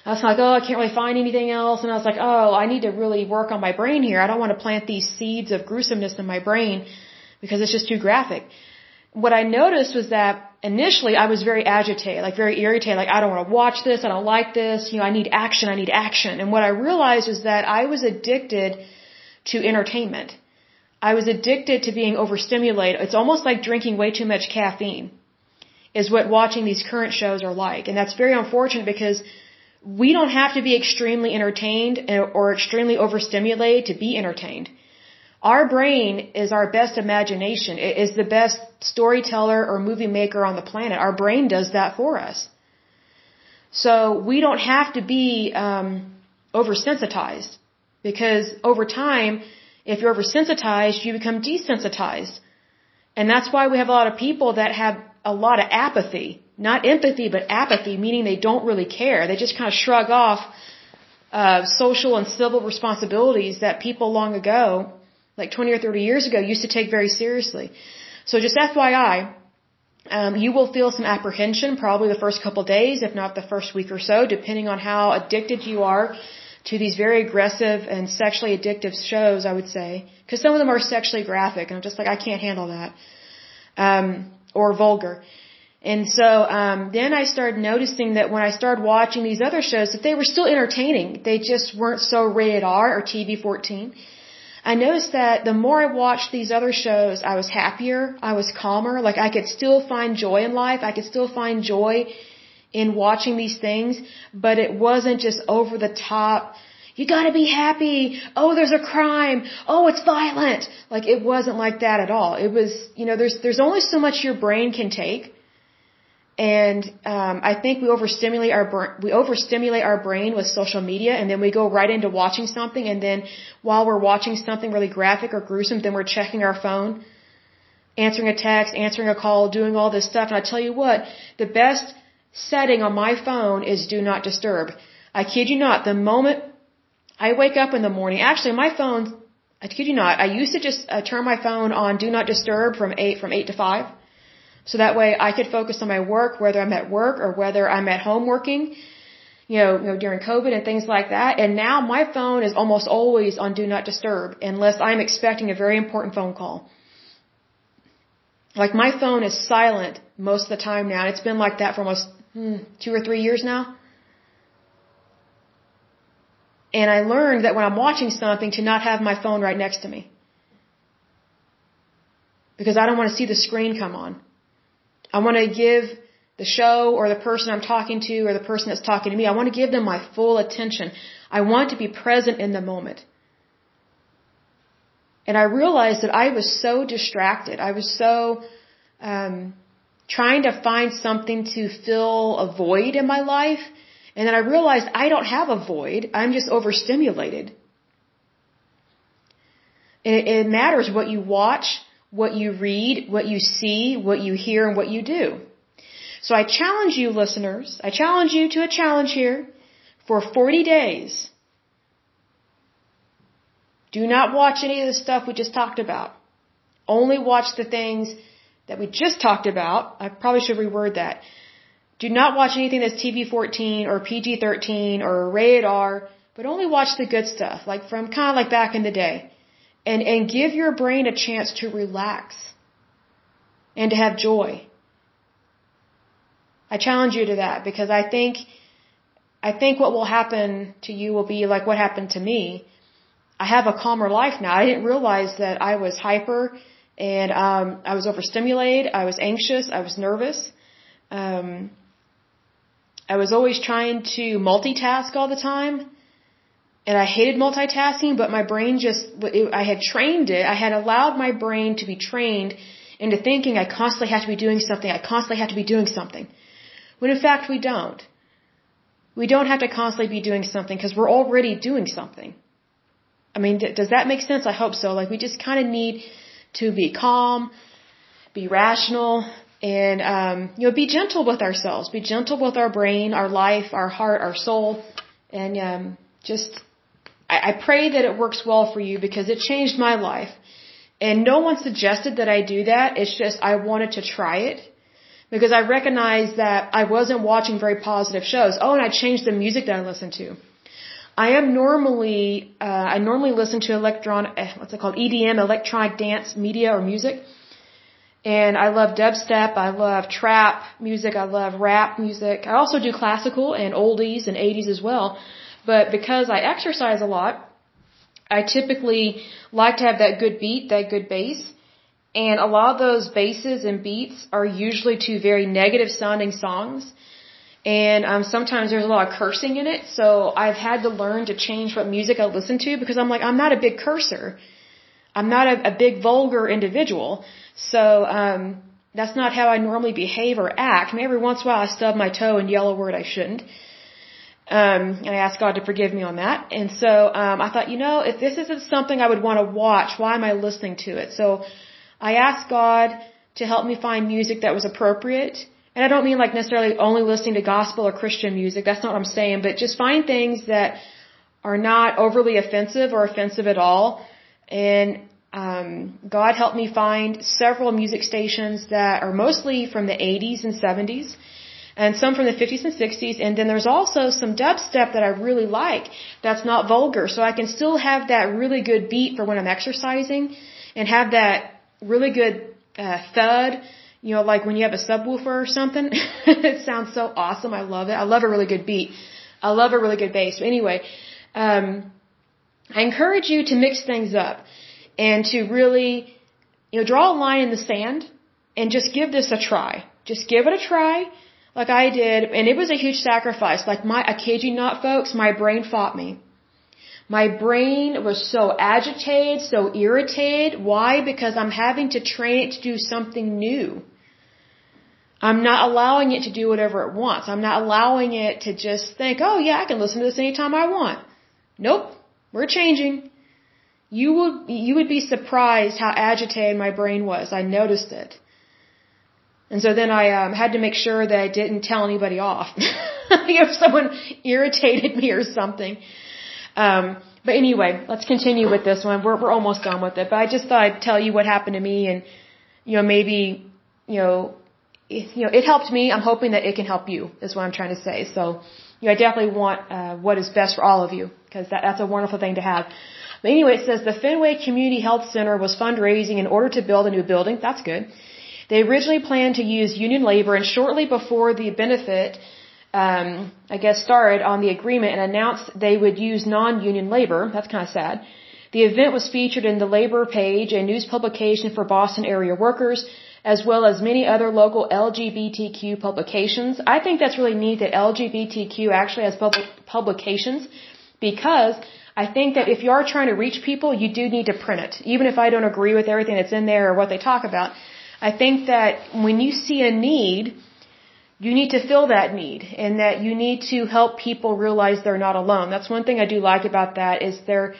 I was like, oh, I can't really find anything else. And I was like, oh, I need to really work on my brain here. I don't want to plant these seeds of gruesomeness in my brain because it's just too graphic. What I noticed was that initially I was very agitated, like very irritated, like I don't want to watch this, I don't like this, you know, I need action, I need action. And what I realized was that I was addicted to entertainment. I was addicted to being overstimulated. It's almost like drinking way too much caffeine is what watching these current shows are like. And that's very unfortunate because we don't have to be extremely entertained or extremely overstimulated to be entertained. Our brain is our best imagination. It is the best storyteller or movie maker on the planet. Our brain does that for us. So we don't have to be um, oversensitized. Because over time, if you're oversensitized, you become desensitized. And that's why we have a lot of people that have a lot of apathy. Not empathy, but apathy, meaning they don't really care. They just kind of shrug off uh, social and civil responsibilities that people long ago, like 20 or 30 years ago, used to take very seriously. So just FYI, um, you will feel some apprehension probably the first couple days, if not the first week or so, depending on how addicted you are to these very aggressive and sexually addictive shows, I would say, because some of them are sexually graphic, and I'm just like, I can't handle that, um, or vulgar. And so um, then I started noticing that when I started watching these other shows, that they were still entertaining. They just weren't so rated R or TV 14. I noticed that the more I watched these other shows, I was happier, I was calmer. Like I could still find joy in life. I could still find joy in watching these things, but it wasn't just over the top. You gotta be happy. Oh, there's a crime. Oh, it's violent. Like it wasn't like that at all. It was, you know, there's there's only so much your brain can take, and um, I think we overstimulate our we overstimulate our brain with social media, and then we go right into watching something, and then while we're watching something really graphic or gruesome, then we're checking our phone, answering a text, answering a call, doing all this stuff. And I tell you what, the best setting on my phone is do not disturb. I kid you not, the moment I wake up in the morning, actually my phone, I kid you not, I used to just uh, turn my phone on do not disturb from 8, from 8 to 5. So that way I could focus on my work, whether I'm at work or whether I'm at home working, you know, you know, during COVID and things like that. And now my phone is almost always on do not disturb unless I'm expecting a very important phone call. Like my phone is silent most of the time now. It's been like that for almost hmm, two or three years now. And I learned that when I'm watching something to not have my phone right next to me. Because I don't want to see the screen come on. I want to give the show or the person I'm talking to or the person that's talking to me, I want to give them my full attention. I want to be present in the moment. And I realized that I was so distracted. I was so um, trying to find something to fill a void in my life. And then I realized I don't have a void. I'm just overstimulated. It, it matters what you watch, what you read, what you see, what you hear, and what you do. So I challenge you, listeners, I challenge you to a challenge here for 40 days. Do not watch any of the stuff we just talked about. Only watch the things that we just talked about, I probably should reword that. Do not watch anything that's TV 14 or PG 13 or rated R, but only watch the good stuff, like from kind of like back in the day. And, and give your brain a chance to relax and to have joy. I challenge you to that because I think, I think what will happen to you will be like what happened to me. I have a calmer life now. I didn't realize that I was hyper and um, I was overstimulated. I was anxious. I was nervous. Um, I was always trying to multitask all the time, and I hated multitasking. But my brain just I had trained it. I had allowed my brain to be trained into thinking I constantly have to be doing something. I constantly have to be doing something. when in fact we don't. We don't have to constantly be doing something because we're already doing something. I mean, does that make sense? I hope so. Like we just kind of need to be calm, be rational, and um, you know, be gentle with ourselves. Be gentle with our brain, our life, our heart, our soul, and um, just. I, I pray that it works well for you because it changed my life. And no one suggested that I do that. It's just I wanted to try it because I recognized that I wasn't watching very positive shows. Oh, and I changed the music that I listened to. I am normally, uh, I normally listen to electron, eh, what's it called, EDM, electronic dance media or music. And I love dubstep, I love trap music, I love rap music. I also do classical and oldies and 80s as well. But because I exercise a lot, I typically like to have that good beat, that good bass. And a lot of those basses and beats are usually to very negative sounding songs. And um, sometimes there's a lot of cursing in it. So I've had to learn to change what music I listen to because I'm like, I'm not a big cursor. I'm not a, a big vulgar individual. So um, that's not how I normally behave or act. I mean, every once in a while I stub my toe and yell a word I shouldn't. Um, and I asked God to forgive me on that. And so um, I thought, you know, if this isn't something I would want to watch, why am I listening to it? So I asked God to help me find music that was appropriate. And I don't mean like necessarily only listening to gospel or Christian music. That's not what I'm saying. But just find things that are not overly offensive or offensive at all. And um, God helped me find several music stations that are mostly from the 80s and 70s and some from the 50s and 60s. And then there's also some dubstep that I really like that's not vulgar. So I can still have that really good beat for when I'm exercising and have that really good uh, thud. You know, like when you have a subwoofer or something. it sounds so awesome. I love it. I love a really good beat. I love a really good bass. But anyway, um, I encourage you to mix things up and to really, you know, draw a line in the sand and just give this a try. Just give it a try like I did, and it was a huge sacrifice. Like my, I kid you not, folks, my brain fought me. My brain was so agitated, so irritated. Why? Because I'm having to train it to do something new. I'm not allowing it to do whatever it wants. I'm not allowing it to just think, oh yeah, I can listen to this anytime I want. Nope. We're changing. You would, you would be surprised how agitated my brain was. I noticed it. And so then I um, had to make sure that I didn't tell anybody off. if someone irritated me or something. Um, but anyway, let's continue with this one. We're we're almost done with it. But I just thought I'd tell you what happened to me, and you know maybe you know it, you know it helped me. I'm hoping that it can help you. Is what I'm trying to say. So you know I definitely want uh, what is best for all of you because that that's a wonderful thing to have. But anyway, it says the Fenway Community Health Center was fundraising in order to build a new building. That's good. They originally planned to use union labor, and shortly before the benefit um, I guess, started on the agreement and announced they would use non-union labor. That's kind of sad. The event was featured in the labor page, a news publication for Boston area workers, as well as many other local LGBTQ publications. I think that's really neat that LGBTQ actually has pub- publications because I think that if you are trying to reach people, you do need to print it. Even if I don't agree with everything that's in there or what they talk about, I think that when you see a need, you need to fill that need and that you need to help people realize they're not alone. That's one thing I do like about that is they're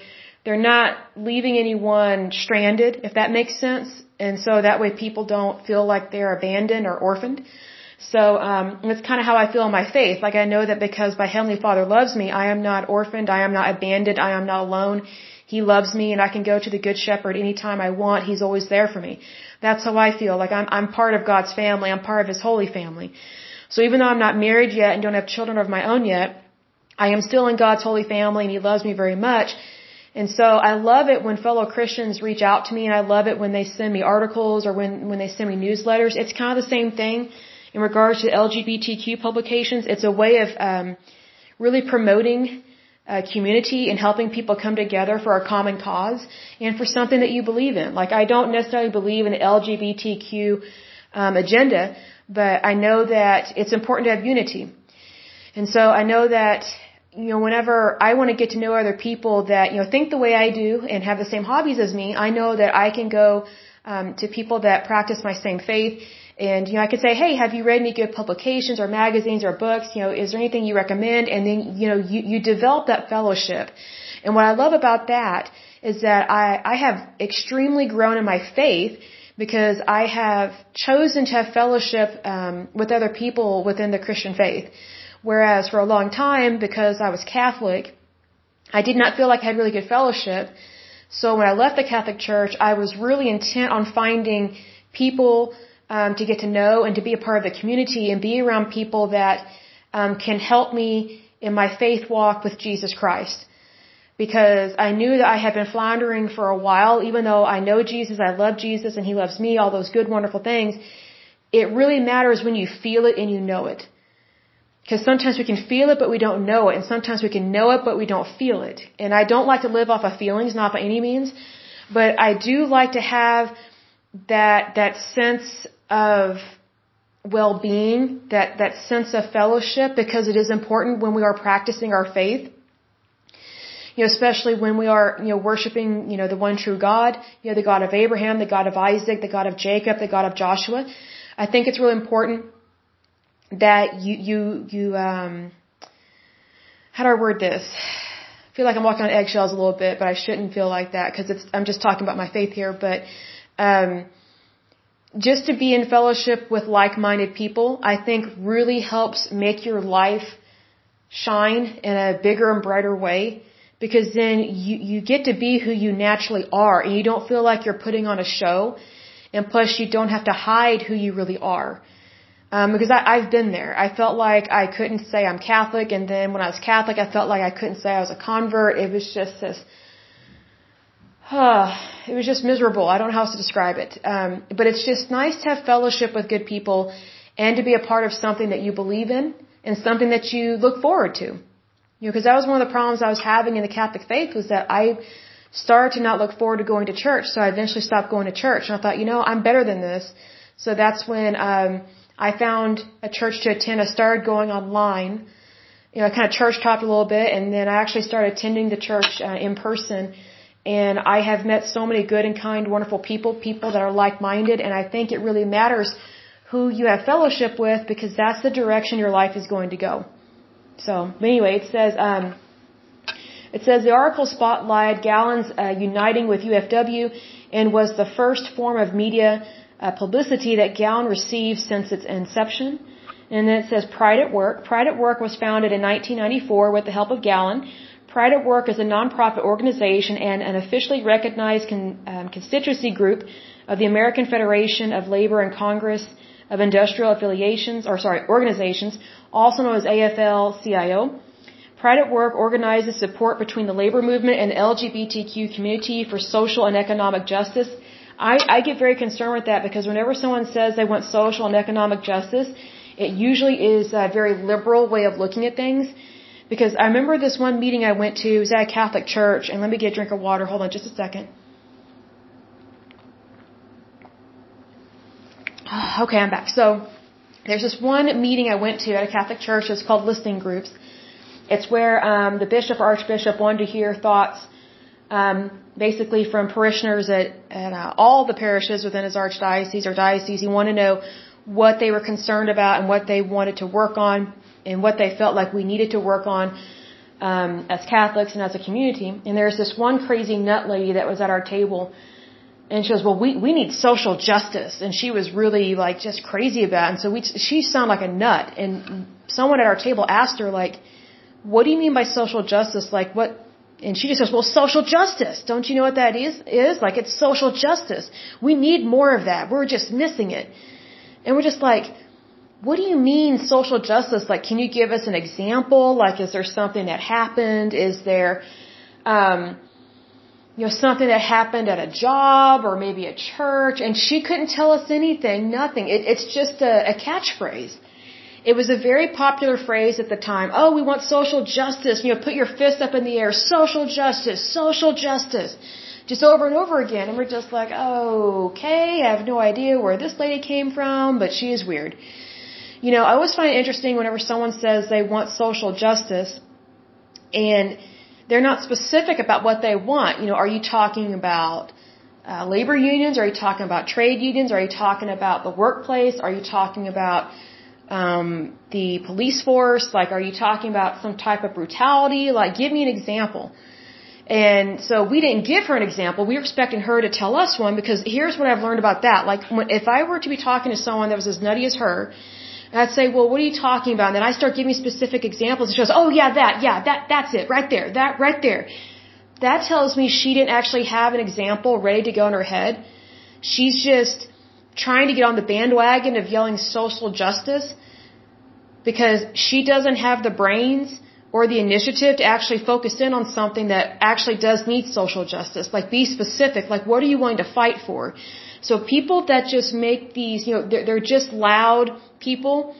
they're not leaving anyone stranded, if that makes sense. And so that way people don't feel like they're abandoned or orphaned. So um that's kind of how I feel in my faith. Like I know that because my heavenly Father loves me, I am not orphaned, I am not abandoned, I am not alone. He loves me and I can go to the good shepherd anytime I want. He's always there for me. That's how I feel. Like I'm I'm part of God's family. I'm part of his holy family. So even though I'm not married yet and don't have children of my own yet, I am still in God's holy family and He loves me very much. And so I love it when fellow Christians reach out to me and I love it when they send me articles or when, when they send me newsletters. It's kind of the same thing in regards to LGBTQ publications. It's a way of um, really promoting uh, community and helping people come together for a common cause and for something that you believe in. Like I don't necessarily believe in the LGBTQ um, agenda, but I know that it's important to have unity. And so I know that, you know, whenever I want to get to know other people that, you know, think the way I do and have the same hobbies as me, I know that I can go um, to people that practice my same faith And, you know, I could say, hey, have you read any good publications or magazines or books? You know, is there anything you recommend? And then, you know, you, you develop that fellowship. And what I love about that is that I, I have extremely grown in my faith because I have chosen to have fellowship um, with other people within the Christian faith. Whereas for a long time, because I was Catholic, I did not feel like I had really good fellowship. So when I left the Catholic Church, I was really intent on finding people um, to get to know and to be a part of the community and be around people that um, can help me in my faith walk with Jesus Christ. Because I knew that I had been floundering for a while, even though I know Jesus, I love Jesus, and He loves me, all those good, wonderful things. It really matters when you feel it and you know it. Because sometimes we can feel it, but we don't know it. And sometimes we can know it, but we don't feel it. And I don't like to live off of feelings, not by any means. But I do like to have that, that sense of well-being, that, that sense of fellowship, because it is important when we are practicing our faith. You know, especially when we are, you know, worshiping, you know, the one true God, you know, the God of Abraham, the God of Isaac, the God of Jacob, the God of Joshua. I think it's really important that you you you um how do I word this? I feel like I'm walking on eggshells a little bit, but I shouldn't feel like that because it's I'm just talking about my faith here. But um, just to be in fellowship with like-minded people, I think really helps make your life shine in a bigger and brighter way because then you you get to be who you naturally are and you don't feel like you're putting on a show and plus you don't have to hide who you really are um, because I, I've been there. I felt like I couldn't say I'm Catholic, and then when I was Catholic, I felt like I couldn't say I was a convert. It was just this. Uh, it was just miserable. I don't know how else to describe it. Um, but it's just nice to have fellowship with good people and to be a part of something that you believe in and something that you look forward to. You know, because that was one of the problems I was having in the Catholic faith was that I started to not look forward to going to church. So I eventually stopped going to church. And I thought, you know, I'm better than this. So that's when, um, I found a church to attend. I started going online. You know, I kind of church hopped a little bit, and then I actually started attending the church uh, in person. And I have met so many good and kind, wonderful people, people that are like-minded, and I think it really matters who you have fellowship with because that's the direction your life is going to go. So, anyway, it says, um, it says the article spotlighted GALLAN's uh, uniting with UFW and was the first form of media uh, publicity that GALLAN received since its inception. And then it says Pride at Work. Pride at Work was founded in 1994 with the help of GALLAN. Pride at Work is a nonprofit organization and an officially recognized con, um, constituency group of the American Federation of Labor and Congress of Industrial Affiliations, or sorry, organizations, also known as AFL-CIO. Pride at Work organizes support between the labor movement and the LGBTQ community for social and economic justice I, I get very concerned with that because whenever someone says they want social and economic justice, it usually is a very liberal way of looking at things. Because I remember this one meeting I went to, it was at a Catholic church, and let me get a drink of water. Hold on just a second. Okay, I'm back. So, there's this one meeting I went to at a Catholic church. It's called Listening Groups. It's where um, the bishop or archbishop wanted to hear thoughts um, basically from parishioners at, at uh, all the parishes within his archdiocese or diocese. He wanted to know what they were concerned about and what they wanted to work on and what they felt like we needed to work on um, as Catholics and as a community. And there's this one crazy nut lady that was at our table. And she goes, well, we, we need social justice. And she was really like just crazy about it. And so we, she sounded like a nut. And someone at our table asked her like, what do you mean by social justice? Like what, and she just says, well, social justice. Don't you know what that is? Is like it's social justice. We need more of that. We're just missing it. And we're just like, what do you mean social justice? Like, can you give us an example? Like, is there something that happened? Is there, um, you know, something that happened at a job or maybe a church? And she couldn't tell us anything, nothing. It, it's just a, a catchphrase. It was a very popular phrase at the time. Oh, we want social justice. You know, put your fist up in the air. Social justice, social justice. Just over and over again. And we're just like, okay, I have no idea where this lady came from, but she is weird. You know, I always find it interesting whenever someone says they want social justice and they're not specific about what they want. You know, are you talking about uh, labor unions? Are you talking about trade unions? Are you talking about the workplace? Are you talking about um, the police force? Like, are you talking about some type of brutality? Like, give me an example. And so we didn't give her an example. We were expecting her to tell us one because here's what I've learned about that. Like, if I were to be talking to someone that was as nutty as her, I'd say, well, what are you talking about? And then I start giving specific examples. And she goes, oh yeah, that, yeah, that, that's it, right there, that, right there. That tells me she didn't actually have an example ready to go in her head. She's just trying to get on the bandwagon of yelling social justice because she doesn't have the brains or the initiative to actually focus in on something that actually does need social justice. Like be specific. Like what are you willing to fight for? So people that just make these, you know, they're, they're just loud people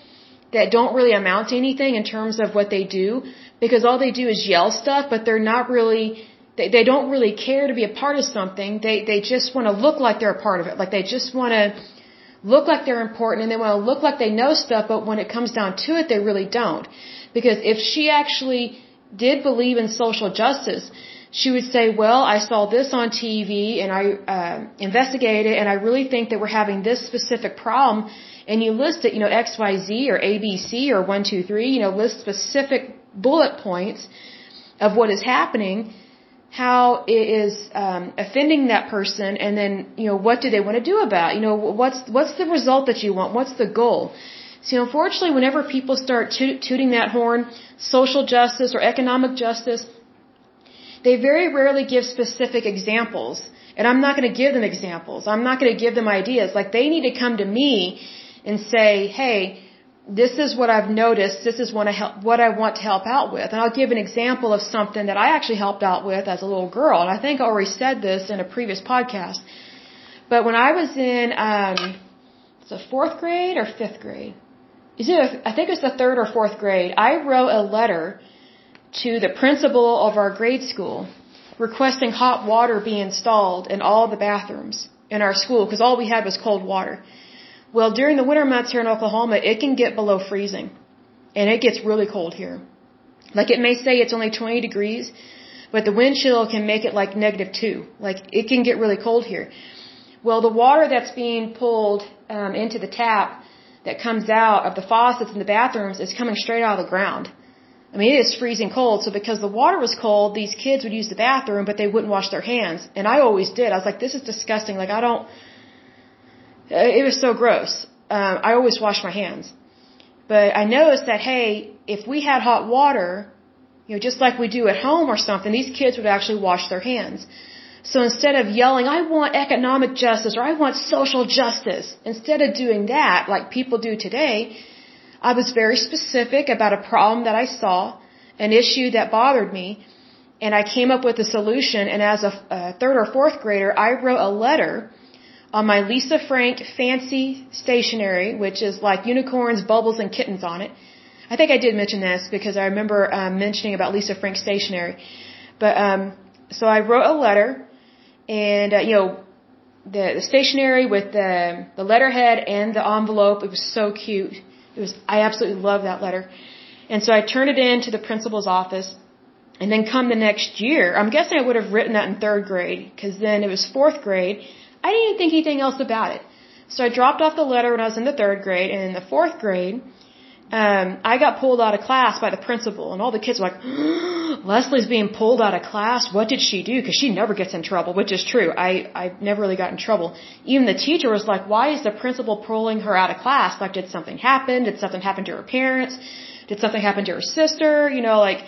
that don't really amount to anything in terms of what they do because all they do is yell stuff, but they're not really, they, they don't really care to be a part of something. They, they just want to look like they're a part of it. Like they just want to look like they're important and they want to look like they know stuff, but when it comes down to it, they really don't. Because if she actually did believe in social justice, she would say, well, I saw this on TV and I uh, investigated and I really think that we're having this specific problem. And you list it, you know, XYZ or ABC or 123, you know, list specific bullet points of what is happening, how it is um, offending that person, and then, you know, what do they want to do about it? You know, what's, what's the result that you want? What's the goal? See, unfortunately, whenever people start toot tooting that horn, social justice or economic justice, they very rarely give specific examples. And I'm not going to give them examples. I'm not going to give them ideas. Like they need to come to me and say, hey, this is what I've noticed. This is what I, help, what I want to help out with. And I'll give an example of something that I actually helped out with as a little girl. And I think I already said this in a previous podcast. But when I was in, um, it's a fourth grade or fifth grade. Is it? I think it's the third or fourth grade. I wrote a letter to the principal of our grade school requesting hot water be installed in all the bathrooms in our school because all we had was cold water. Well, during the winter months here in Oklahoma, it can get below freezing and it gets really cold here. Like it may say it's only 20 degrees, but the wind chill can make it like negative two. Like it can get really cold here. Well, the water that's being pulled um, into the tap that comes out of the faucets in the bathrooms is coming straight out of the ground. I mean, it is freezing cold. So because the water was cold, these kids would use the bathroom, but they wouldn't wash their hands. And I always did. I was like, this is disgusting. Like, I don't, it was so gross. Um, I always wash my hands. But I noticed that, hey, if we had hot water, you know, just like we do at home or something, these kids would actually wash their hands. So instead of yelling, I want economic justice or I want social justice, instead of doing that like people do today, I was very specific about a problem that I saw, an issue that bothered me, and I came up with a solution. And as a, a third or fourth grader, I wrote a letter on my Lisa Frank fancy stationery, which is like unicorns, bubbles, and kittens on it. I think I did mention this because I remember um, mentioning about Lisa Frank stationery. But um, so I wrote a letter, and uh, you know, the, the stationery with the the letterhead and the envelope. It was so cute. It was, I absolutely love that letter. And so I turned it in to the principal's office. And then come the next year, I'm guessing I would have written that in third grade, because then it was fourth grade. I didn't even think anything else about it. So I dropped off the letter when I was in the third grade, and in the fourth grade, um, I got pulled out of class by the principal, and all the kids were like, Leslie's being pulled out of class. What did she do? Because she never gets in trouble, which is true. I, I never really got in trouble. Even the teacher was like, why is the principal pulling her out of class? Like, did something happen? Did something happen to her parents? Did something happen to her sister? You know, like,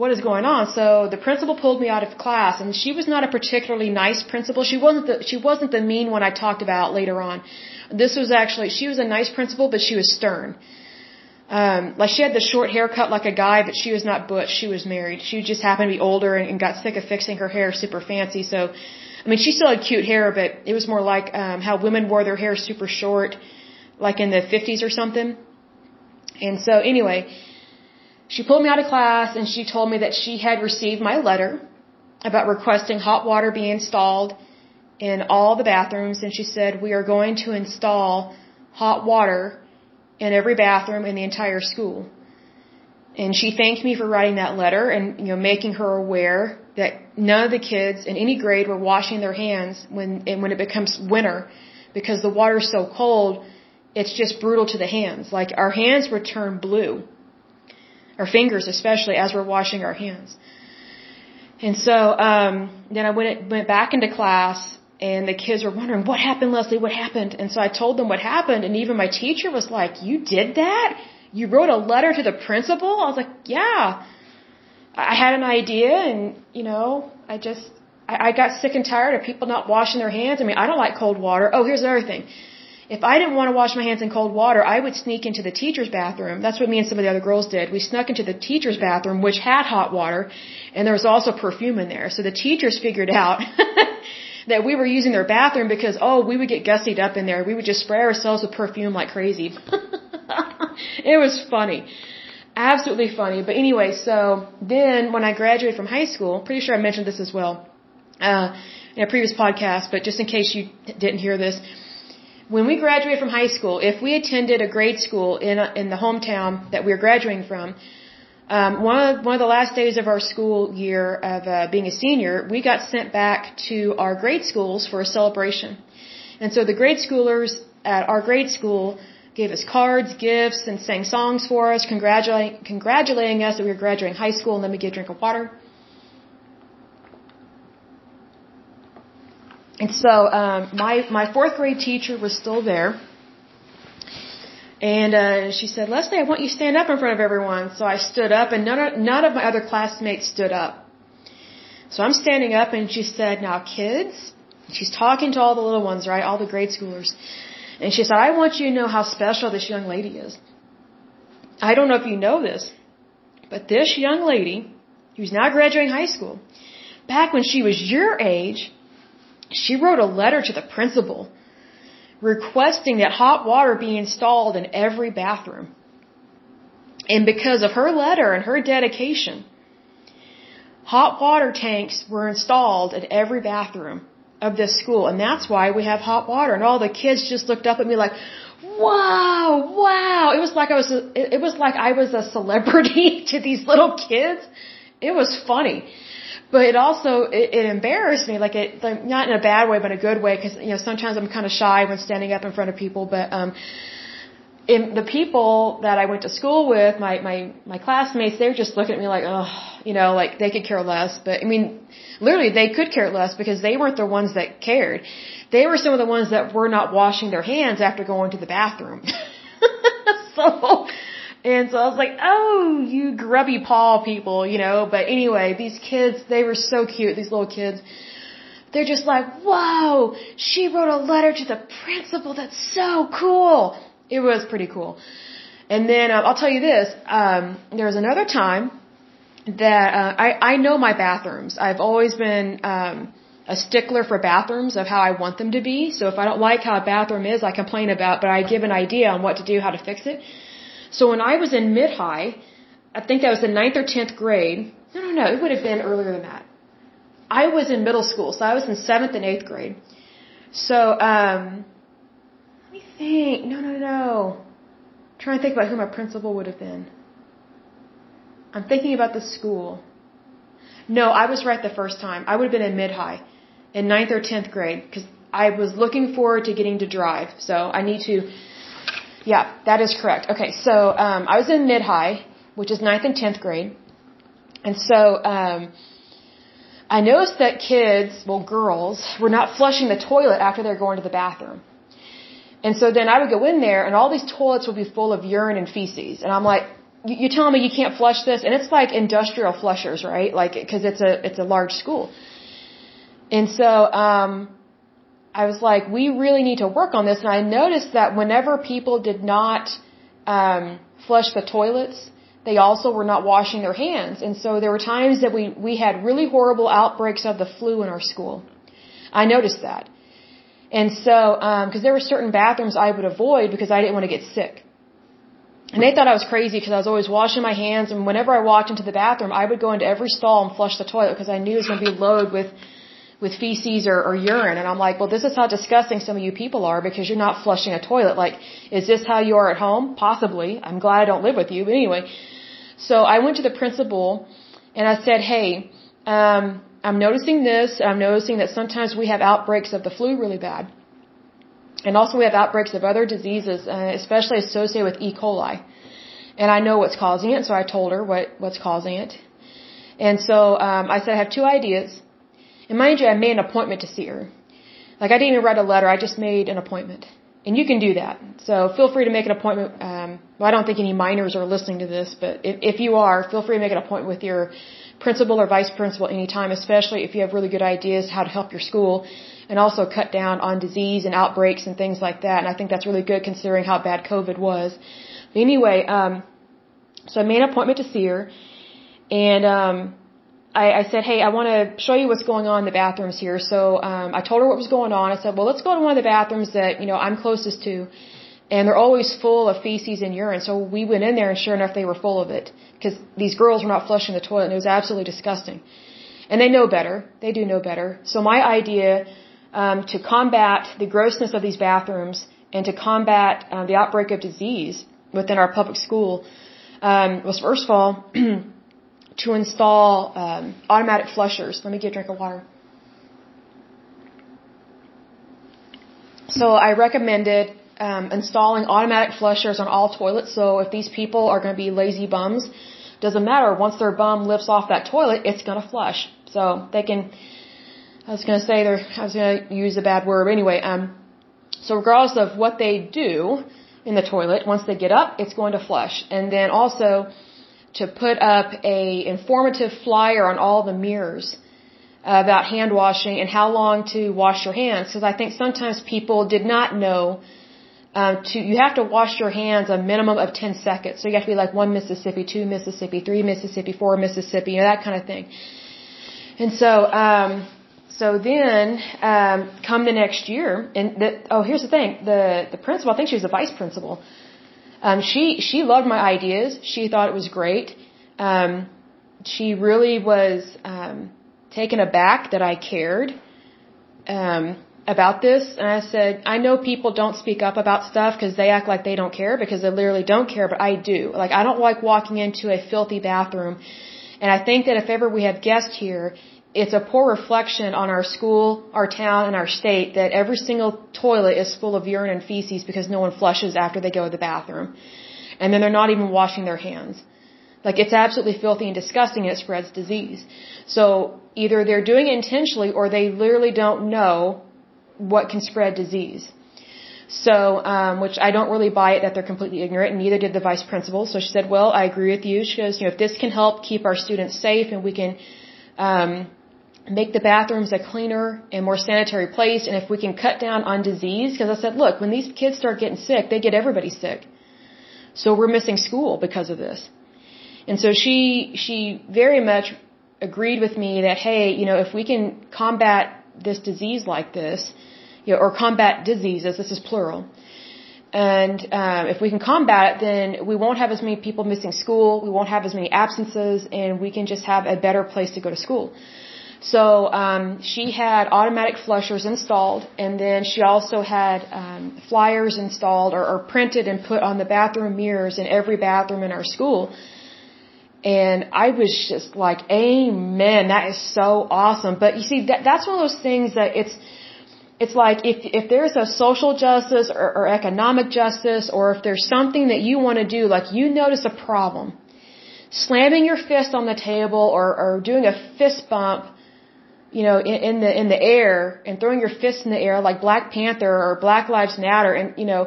what is going on? So the principal pulled me out of class, and she was not a particularly nice principal. She wasn't the, she wasn't the mean one I talked about later on. This was actually, she was a nice principal, but she was stern um, like she had the short haircut like a guy, but she was not butch. She was married. She just happened to be older and, and got sick of fixing her hair super fancy. So, I mean, she still had cute hair, but it was more like um, how women wore their hair super short, like in the 50s or something. And so, anyway, she pulled me out of class and she told me that she had received my letter about requesting hot water be installed in all the bathrooms. And she said, We are going to install hot water in every bathroom in the entire school. And she thanked me for writing that letter and, you know, making her aware that none of the kids in any grade were washing their hands when and when it becomes winter because the water is so cold it's just brutal to the hands like our hands would turn blue our fingers especially as we're washing our hands and so um then I went went back into class and the kids were wondering what happened Leslie what happened and so I told them what happened and even my teacher was like you did that you wrote a letter to the principal I was like yeah I had an idea and, you know, I just, I, I got sick and tired of people not washing their hands. I mean, I don't like cold water. Oh, here's another thing. If I didn't want to wash my hands in cold water, I would sneak into the teacher's bathroom. That's what me and some of the other girls did. We snuck into the teacher's bathroom, which had hot water, and there was also perfume in there. So the teachers figured out that we were using their bathroom because, oh, we would get gussied up in there. We would just spray ourselves with perfume like crazy. it was funny absolutely funny. But anyway, so then when I graduated from high school, pretty sure I mentioned this as well uh, in a previous podcast, but just in case you didn't hear this, when we graduated from high school, if we attended a grade school in a, in the hometown that we were graduating from, um, one of one of the last days of our school year of uh, being a senior, we got sent back to our grade schools for a celebration, and so the grade schoolers at our grade school gave us cards, gifts, and sang songs for us, congratulating, congratulating us that we were graduating high school and let me get a drink of water. And so um, my my fourth grade teacher was still there, and uh, she said, "Leslie, I want you to stand up in front of everyone." So I stood up, and none of, none of my other classmates stood up. So I'm standing up, and she said, "Now, kids," she's talking to all the little ones, right, all the grade schoolers. And she said, I want you to know how special this young lady is. I don't know if you know this, but this young lady, who's now graduating high school, back when she was your age, she wrote a letter to the principal requesting that hot water be installed in every bathroom. And because of her letter and her dedication, hot water tanks were installed in every bathroom of this school. And that's why we have hot water. And all the kids just looked up at me like, wow, wow. It was like I was, a, it was like I was a celebrity to these little kids. It was funny. But it also, it, it embarrassed me, like it, like not in a bad way, but in a good way, because, you know, sometimes I'm kind of shy when standing up in front of people, but, um, in the people that I went to school with, my, my, my classmates, they were just looking at me like, oh, you know, like they could care less. But I mean, literally they could care less because they weren't the ones that cared. They were some of the ones that were not washing their hands after going to the bathroom. so, and so I was like, oh, you grubby paw people, you know, but anyway, these kids, they were so cute, these little kids. They're just like, whoa, she wrote a letter to the principal. That's so cool. It was pretty cool. And then uh, I'll tell you this. Um, there was another time that uh, I I know my bathrooms. I've always been um, a stickler for bathrooms of how I want them to be. So if I don't like how a bathroom is, I complain about, but I give an idea on what to do, how to fix it. So when I was in mid high, I think that was the ninth or tenth grade. No, no, no. It would have been earlier than that. I was in middle school, so I was in seventh and eighth grade. So um, let me think. No, no, no. I'm trying to think about who my principal would have been. I'm thinking about the school. No, I was right the first time. I would have been in mid high, in ninth or tenth grade, because I was looking forward to getting to drive. So I need to. Yeah, that is correct. Okay, so um, I was in mid high, which is ninth and tenth grade, and so um, I noticed that kids, well, girls, were not flushing the toilet after they're going to the bathroom. And so then I would go in there and all these toilets would be full of urine and feces. And I'm like, you're telling me you can't flush this? And it's like industrial flushers, right? Like, cause it's a, it's a large school. And so, um, I was like, we really need to work on this. And I noticed that whenever people did not, um, flush the toilets, they also were not washing their hands. And so there were times that we, we had really horrible outbreaks of the flu in our school. I noticed that. And so, because um, there were certain bathrooms I would avoid because I didn't want to get sick. And they thought I was crazy because I was always washing my hands, and whenever I walked into the bathroom, I would go into every stall and flush the toilet because I knew it was going to be loaded with with feces or, or urine. And I'm like, well, this is how disgusting some of you people are because you're not flushing a toilet. Like, is this how you are at home? Possibly. I'm glad I don't live with you. But anyway, so I went to the principal and I said, hey, um, I'm noticing this. I'm noticing that sometimes we have outbreaks of the flu really bad. And also we have outbreaks of other diseases, uh, especially associated with E. coli. And I know what's causing it, so I told her what, what's causing it. And so um, I said I have two ideas. And mind you, I made an appointment to see her. Like I didn't even write a letter, I just made an appointment. And you can do that. So feel free to make an appointment. Um, well, I don't think any minors are listening to this, but if, if you are, feel free to make an appointment with your principal or vice principal anytime, especially if you have really good ideas how to help your school and also cut down on disease and outbreaks and things like that. And I think that's really good considering how bad COVID was. But anyway, um, so I made an appointment to see her and, um, I, I said, hey, I want to show you what's going on in the bathrooms here. So um, I told her what was going on. I said, well, let's go to one of the bathrooms that you know I'm closest to, and they're always full of feces and urine. So we went in there, and sure enough, they were full of it because these girls were not flushing the toilet, and it was absolutely disgusting. And they know better. They do know better. So my idea um, to combat the grossness of these bathrooms and to combat um, the outbreak of disease within our public school um, was first of all. to install um, automatic flushers. Let me get a drink of water. So I recommended um, installing automatic flushers on all toilets. So if these people are going to be lazy bums, doesn't matter. Once their bum lifts off that toilet, it's going to flush. So they can. I was going to say they're. I was going to use a bad word anyway. Um. So regardless of what they do in the toilet, once they get up, it's going to flush. And then also to put up a informative flyer on all the mirrors about hand washing and how long to wash your hands because I think sometimes people did not know uh, to you have to wash your hands a minimum of 10 seconds. So you have to be like one Mississippi, two Mississippi, three Mississippi, four Mississippi, you know, that kind of thing. And so, um, so then, um, come the next year, and the, oh, here's the thing, the, the principal, I think she was the vice principal, um, she she loved my ideas. She thought it was great. Um, she really was um, taken aback that I cared um, about this. And I said, I know people don't speak up about stuff because they act like they don't care because they literally don't care, but I do. Like I don't like walking into a filthy bathroom. And I think that if ever we have guests here it's a poor reflection on our school, our town, and our state that every single toilet is full of urine and feces because no one flushes after they go to the bathroom. And then they're not even washing their hands. Like it's absolutely filthy and disgusting and it spreads disease. So either they're doing it intentionally or they literally don't know what can spread disease. So, um, which I don't really buy it that they're completely ignorant, and neither did the vice principal. So she said, "Well, I agree with you." She goes, "You know, if this can help keep our students safe and we can um, make the bathrooms a cleaner and more sanitary place and if we can cut down on disease because i said look when these kids start getting sick they get everybody sick. So we're missing school because of this. And so she she very much agreed with me that hey you know if we can combat this disease like this you know, or combat diseases this is plural and um, if we can combat it then we won't have as many people missing school we won't have as many absences and we can just have a better place to go to school so um, she had automatic flushers installed, and then she also had um, flyers installed or, or printed and put on the bathroom mirrors in every bathroom in our school. And I was just like, "Amen! That is so awesome." But you see, that, that's one of those things that it's it's like if if there's a social justice or, or economic justice, or if there's something that you want to do, like you notice a problem, slamming your fist on the table or, or doing a fist bump you know, in, in the in the air and throwing your fists in the air like Black Panther or Black Lives Matter, and you know,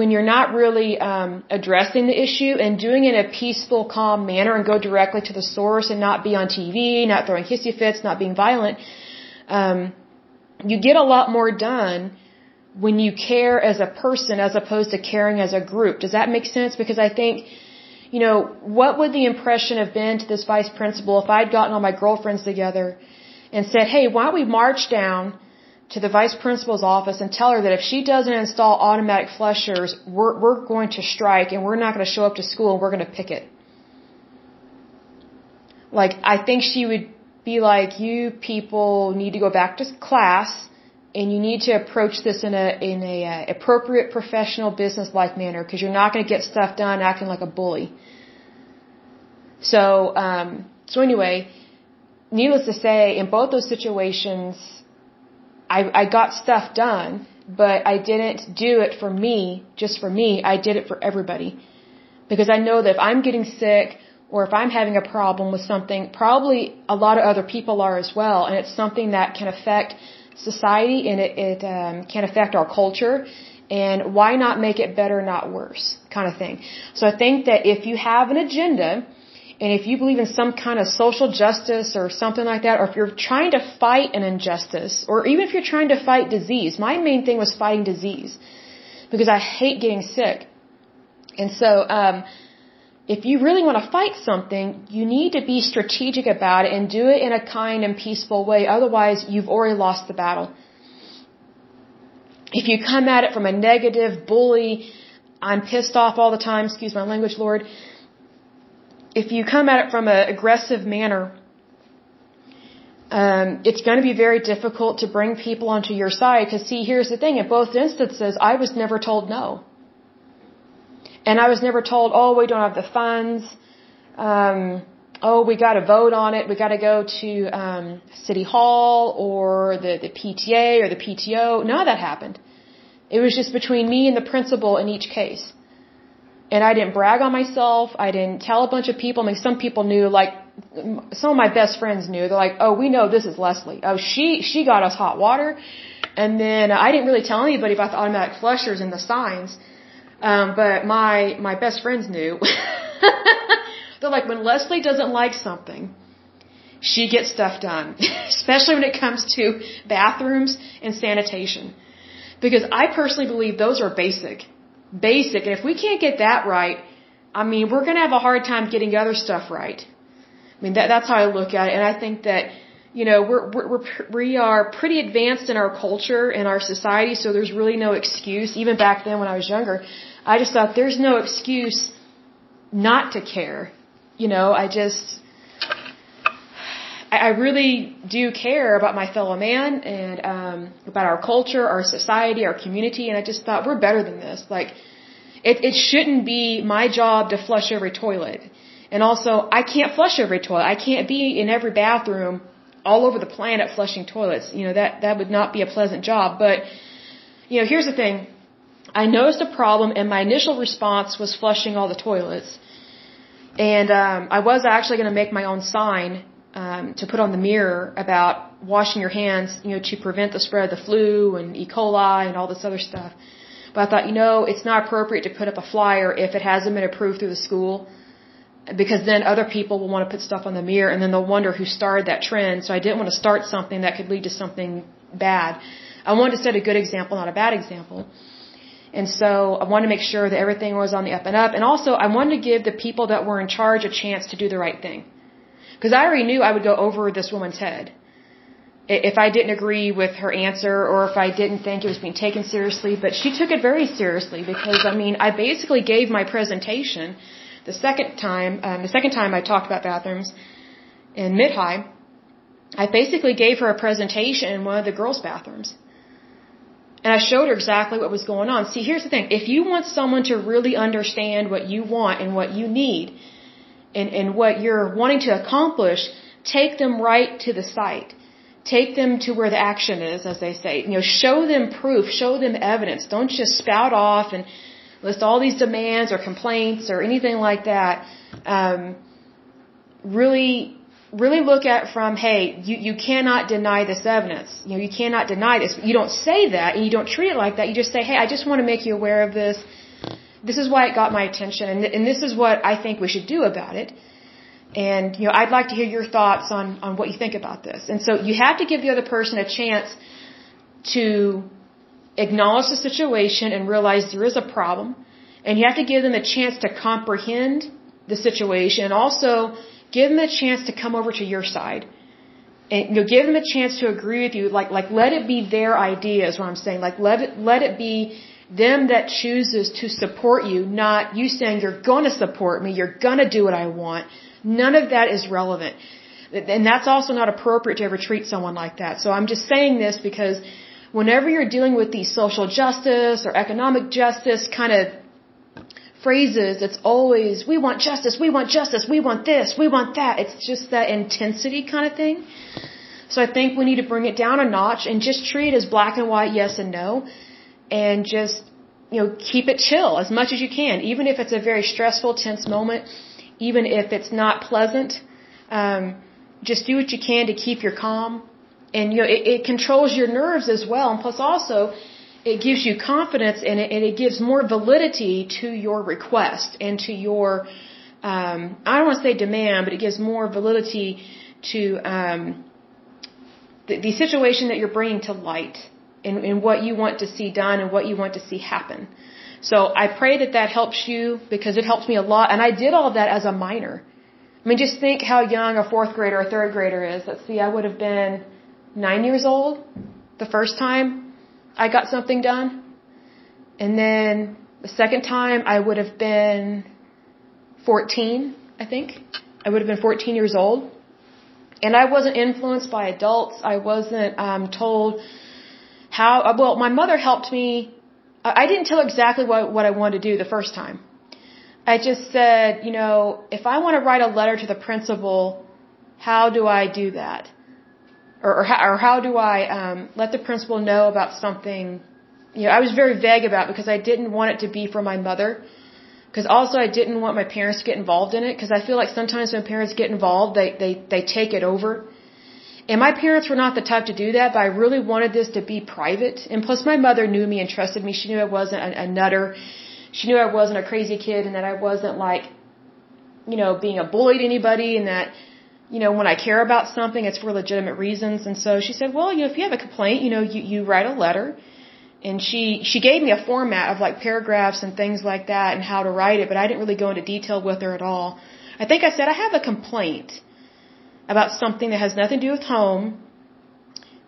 when you're not really um, addressing the issue and doing it in a peaceful, calm manner and go directly to the source and not be on TV, not throwing hissy fits, not being violent, um, you get a lot more done when you care as a person as opposed to caring as a group. Does that make sense? Because I think, you know, what would the impression have been to this vice principal if I'd gotten all my girlfriends together and said, hey, why don't we march down to the vice principal's office and tell her that if she doesn't install automatic flushers, we're, we're going to strike and we're not going to show up to school and we're going to picket. Like, I think she would be like, you people need to go back to class and you need to approach this in a, in a uh, appropriate professional business like manner because you're not going to get stuff done acting like a bully. So, um, so anyway, needless to say, in both those situations, I, I got stuff done, but I didn't do it for me, just for me. I did it for everybody. Because I know that if I'm getting sick or if I'm having a problem with something, probably a lot of other people are as well. And it's something that can affect society and it, it um, can affect our culture. And why not make it better, not worse, kind of thing. So I think that if you have an agenda, and if you believe in some kind of social justice or something like that, or if you're trying to fight an injustice, or even if you're trying to fight disease, my main thing was fighting disease because I hate getting sick. And so, um, if you really want to fight something, you need to be strategic about it and do it in a kind and peaceful way. Otherwise, you've already lost the battle. If you come at it from a negative, bully, I'm pissed off all the time, excuse my language, Lord, if you come at it from an aggressive manner, um, it's going to be very difficult to bring people onto your side. Because see, here's the thing: in both instances, I was never told no, and I was never told, "Oh, we don't have the funds." Um, oh, we got to vote on it. We got to go to um, city hall or the the PTA or the PTO. None of that happened. It was just between me and the principal in each case. And I didn't brag on myself. I didn't tell a bunch of people. I mean, some people knew, like, some of my best friends knew. They're like, oh, we know this is Leslie. Oh, she, she got us hot water. And then I didn't really tell anybody about the automatic flushers and the signs. Um, but my, my best friends knew. They're like, when Leslie doesn't like something, she gets stuff done. Especially when it comes to bathrooms and sanitation. Because I personally believe those are basic basic. And if we can't get that right, I mean, we're going to have a hard time getting other stuff right. I mean, that, that's how I look at it. And I think that, you know, we're, we're, we are pretty advanced in our culture and our society, so there's really no excuse. Even back then when I was younger, I just thought there's no excuse not to care. You know, I just, I really do care about my fellow man and um, about our culture, our society, our community, and I just thought we're better than this. Like, it, it shouldn't be my job to flush every toilet. And also, I can't flush every toilet. I can't be in every bathroom all over the planet flushing toilets. You know, that, that would not be a pleasant job. But, you know, here's the thing. I noticed a problem and my initial response was flushing all the toilets. And um, I was actually going to make my own sign um, to put on the mirror about washing your hands, you know, to prevent the spread of the flu and E. coli and all this other stuff. But I thought, you know, it's not appropriate to put up a flyer if it hasn't been approved through the school because then other people will want to put stuff on the mirror and then they'll wonder who started that trend. So I didn't want to start something that could lead to something bad. I wanted to set a good example, not a bad example. And so I wanted to make sure that everything was on the up and up. And also I wanted to give the people that were in charge a chance to do the right thing. Because I already knew I would go over this woman's head. If I didn't agree with her answer or if I didn't think it was being taken seriously, but she took it very seriously because, I mean, I basically gave my presentation the second time, um, the second time I talked about bathrooms in mid-high, I basically gave her a presentation in one of the girls' bathrooms. And I showed her exactly what was going on. See, here's the thing. If you want someone to really understand what you want and what you need, and, and what you're wanting to accomplish, take them right to the site. Take them to where the action is, as they say. You know, show them proof, show them evidence. Don't just spout off and list all these demands or complaints or anything like that. Um, really, really look at from, hey, you, you cannot deny this evidence. You know, you cannot deny this. You don't say that and you don't treat it like that. You just say, hey, I just want to make you aware of this this is why it got my attention, and, and this is what I think we should do about it. And, you know, I'd like to hear your thoughts on, on what you think about this. And so you have to give the other person a chance to acknowledge the situation and realize there is a problem. And you have to give them a chance to comprehend the situation and also give them a chance to come over to your side. And you know, give them a chance to agree with you. Like, like let it be their idea is what I'm saying. Like, let it, let it be them that chooses to support you, not you saying you're gonna support me, you're gonna do what I want. None of that is relevant. And that's also not appropriate to ever treat someone like that. So I'm just saying this because whenever you're dealing with these social justice or economic justice kind of phrases, it's always, we want justice, we want justice, we want this, we want that. It's just that intensity kind of thing. So I think we need to bring it down a notch and just treat it as black and white, yes and no, and just, you know, keep it chill as much as you can, even if it's a very stressful, tense moment, even if it's not pleasant. Um, just do what you can to keep your calm, and you know, it, it controls your nerves as well, and plus also, it gives you confidence and it, and it gives more validity to your request and to your, um, I don't want to say demand, but it gives more validity to um, the, the situation that you're bringing to light and, and what you want to see done and what you want to see happen. So I pray that that helps you because it helps me a lot. And I did all of that as a minor. I mean, just think how young a fourth grader or third grader is. Let's see, I would have been nine years old the first time I got something done. And then the second time I would have been 14, I think. I would have been 14 years old. And I wasn't influenced by adults. I wasn't um, told how. Uh, well, my mother helped me. I didn't tell exactly what what I wanted to do the first time. I just said, you know, if I want to write a letter to the principal, how do I do that? Or or how, or how do I um, let the principal know about something? You know, I was very vague about because I didn't want it to be for my mother. Because also I didn't want my parents to get involved in it because I feel like sometimes when parents get involved, they, they, they take it over. And my parents were not the type to do that, but I really wanted this to be private. And plus my mother knew me and trusted me. She knew I wasn't a, a nutter. She knew I wasn't a crazy kid and that I wasn't like, you know, being a bully to anybody and that, you know, when I care about something, it's for legitimate reasons. And so she said, well, you know, if you have a complaint, you know, you, you write a letter and she she gave me a format of like paragraphs and things like that and how to write it, but I didn't really go into detail with her at all. I think I said I have a complaint about something that has nothing to do with home.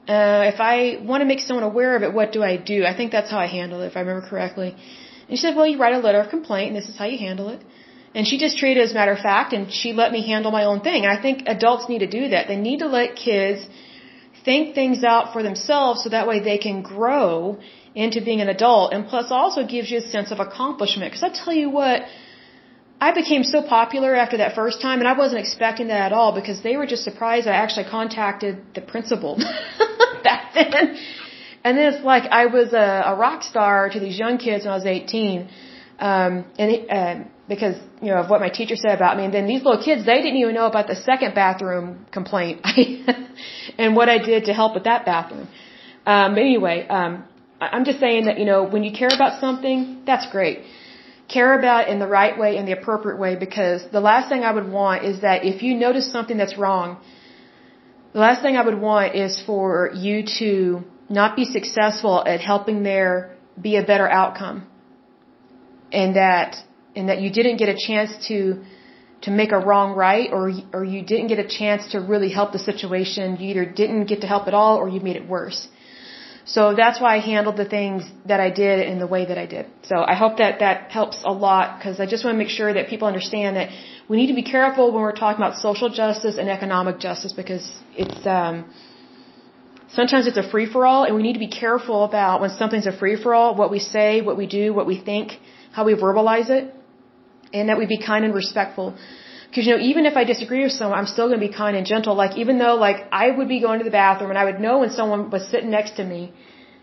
Uh, if I want to make someone aware of it, what do I do? I think that's how I handle it, if I remember correctly. And she said, well, you write a letter of complaint, and this is how you handle it. And she just treated it as a matter of fact, and she let me handle my own thing. And I think adults need to do that. They need to let kids think things out for themselves so that way they can grow into being an adult and plus also gives you a sense of accomplishment. Cause I tell you what, I became so popular after that first time and I wasn't expecting that at all because they were just surprised I actually contacted the principal back then. And then it's like I was a, a rock star to these young kids when I was 18. Um, and, uh, because, you know, of what my teacher said about me. And then these little kids, they didn't even know about the second bathroom complaint and what I did to help with that bathroom. Um, anyway, um, I'm just saying that, you know, when you care about something, that's great. Care about in the right way, in the appropriate way, because the last thing I would want is that if you notice something that's wrong, the last thing I would want is for you to not be successful at helping there be a better outcome. And that, and that you didn't get a chance to, to make a wrong right, or, or you didn't get a chance to really help the situation. You either didn't get to help at all, or you made it worse. So that's why I handled the things that I did in the way that I did. So I hope that that helps a lot because I just want to make sure that people understand that we need to be careful when we're talking about social justice and economic justice because it's um, sometimes it's a free for all and we need to be careful about when something's a free for all, what we say, what we do, what we think, how we verbalize it, and that we be kind and respectful. Because, you know, even if I disagree with someone, I'm still going to be kind and gentle. Like, even though, like, I would be going to the bathroom and I would know when someone was sitting next to me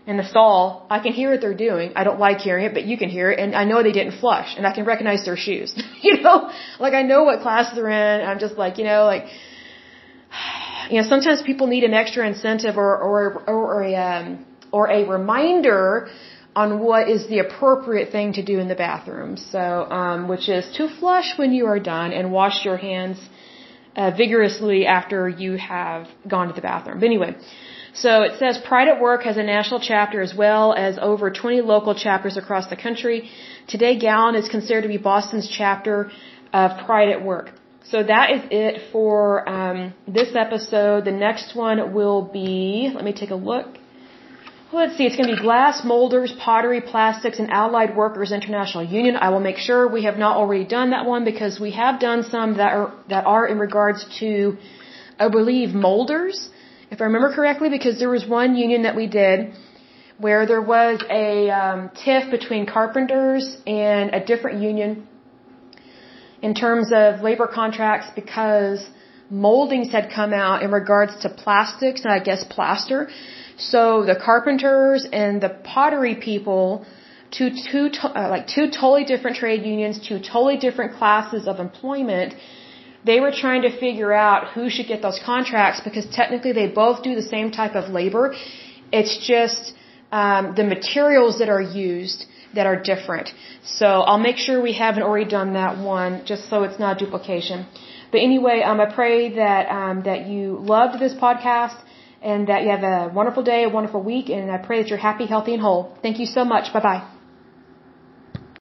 in the stall, I can hear what they're doing. I don't like hearing it, but you can hear it. And I know they didn't flush and I can recognize their shoes. you know, like I know what class they're in. I'm just like, you know, like, you know, sometimes people need an extra incentive or, or, or, or a, um, or a reminder on what is the appropriate thing to do in the bathroom. So, um, which is to flush when you are done and wash your hands uh, vigorously after you have gone to the bathroom. But anyway, so it says Pride at Work has a national chapter as well as over 20 local chapters across the country. Today, GALLAN is considered to be Boston's chapter of Pride at Work. So that is it for um, this episode. The next one will be, let me take a look. Let's see, it's going to be Glass Molders, Pottery, Plastics, and Allied Workers International Union. I will make sure we have not already done that one because we have done some that are, that are in regards to, I believe, molders, if I remember correctly, because there was one union that we did where there was a um, tiff between carpenters and a different union in terms of labor contracts because moldings had come out in regards to plastics and I guess plaster. So the carpenters and the pottery people, two two uh, like two totally different trade unions, two totally different classes of employment. They were trying to figure out who should get those contracts because technically they both do the same type of labor. It's just um, the materials that are used that are different. So I'll make sure we haven't already done that one, just so it's not duplication. But anyway, um, I pray that um, that you loved this podcast and that you have a wonderful day, a wonderful week, and I pray that you're happy, healthy, and whole. Thank you so much. Bye bye.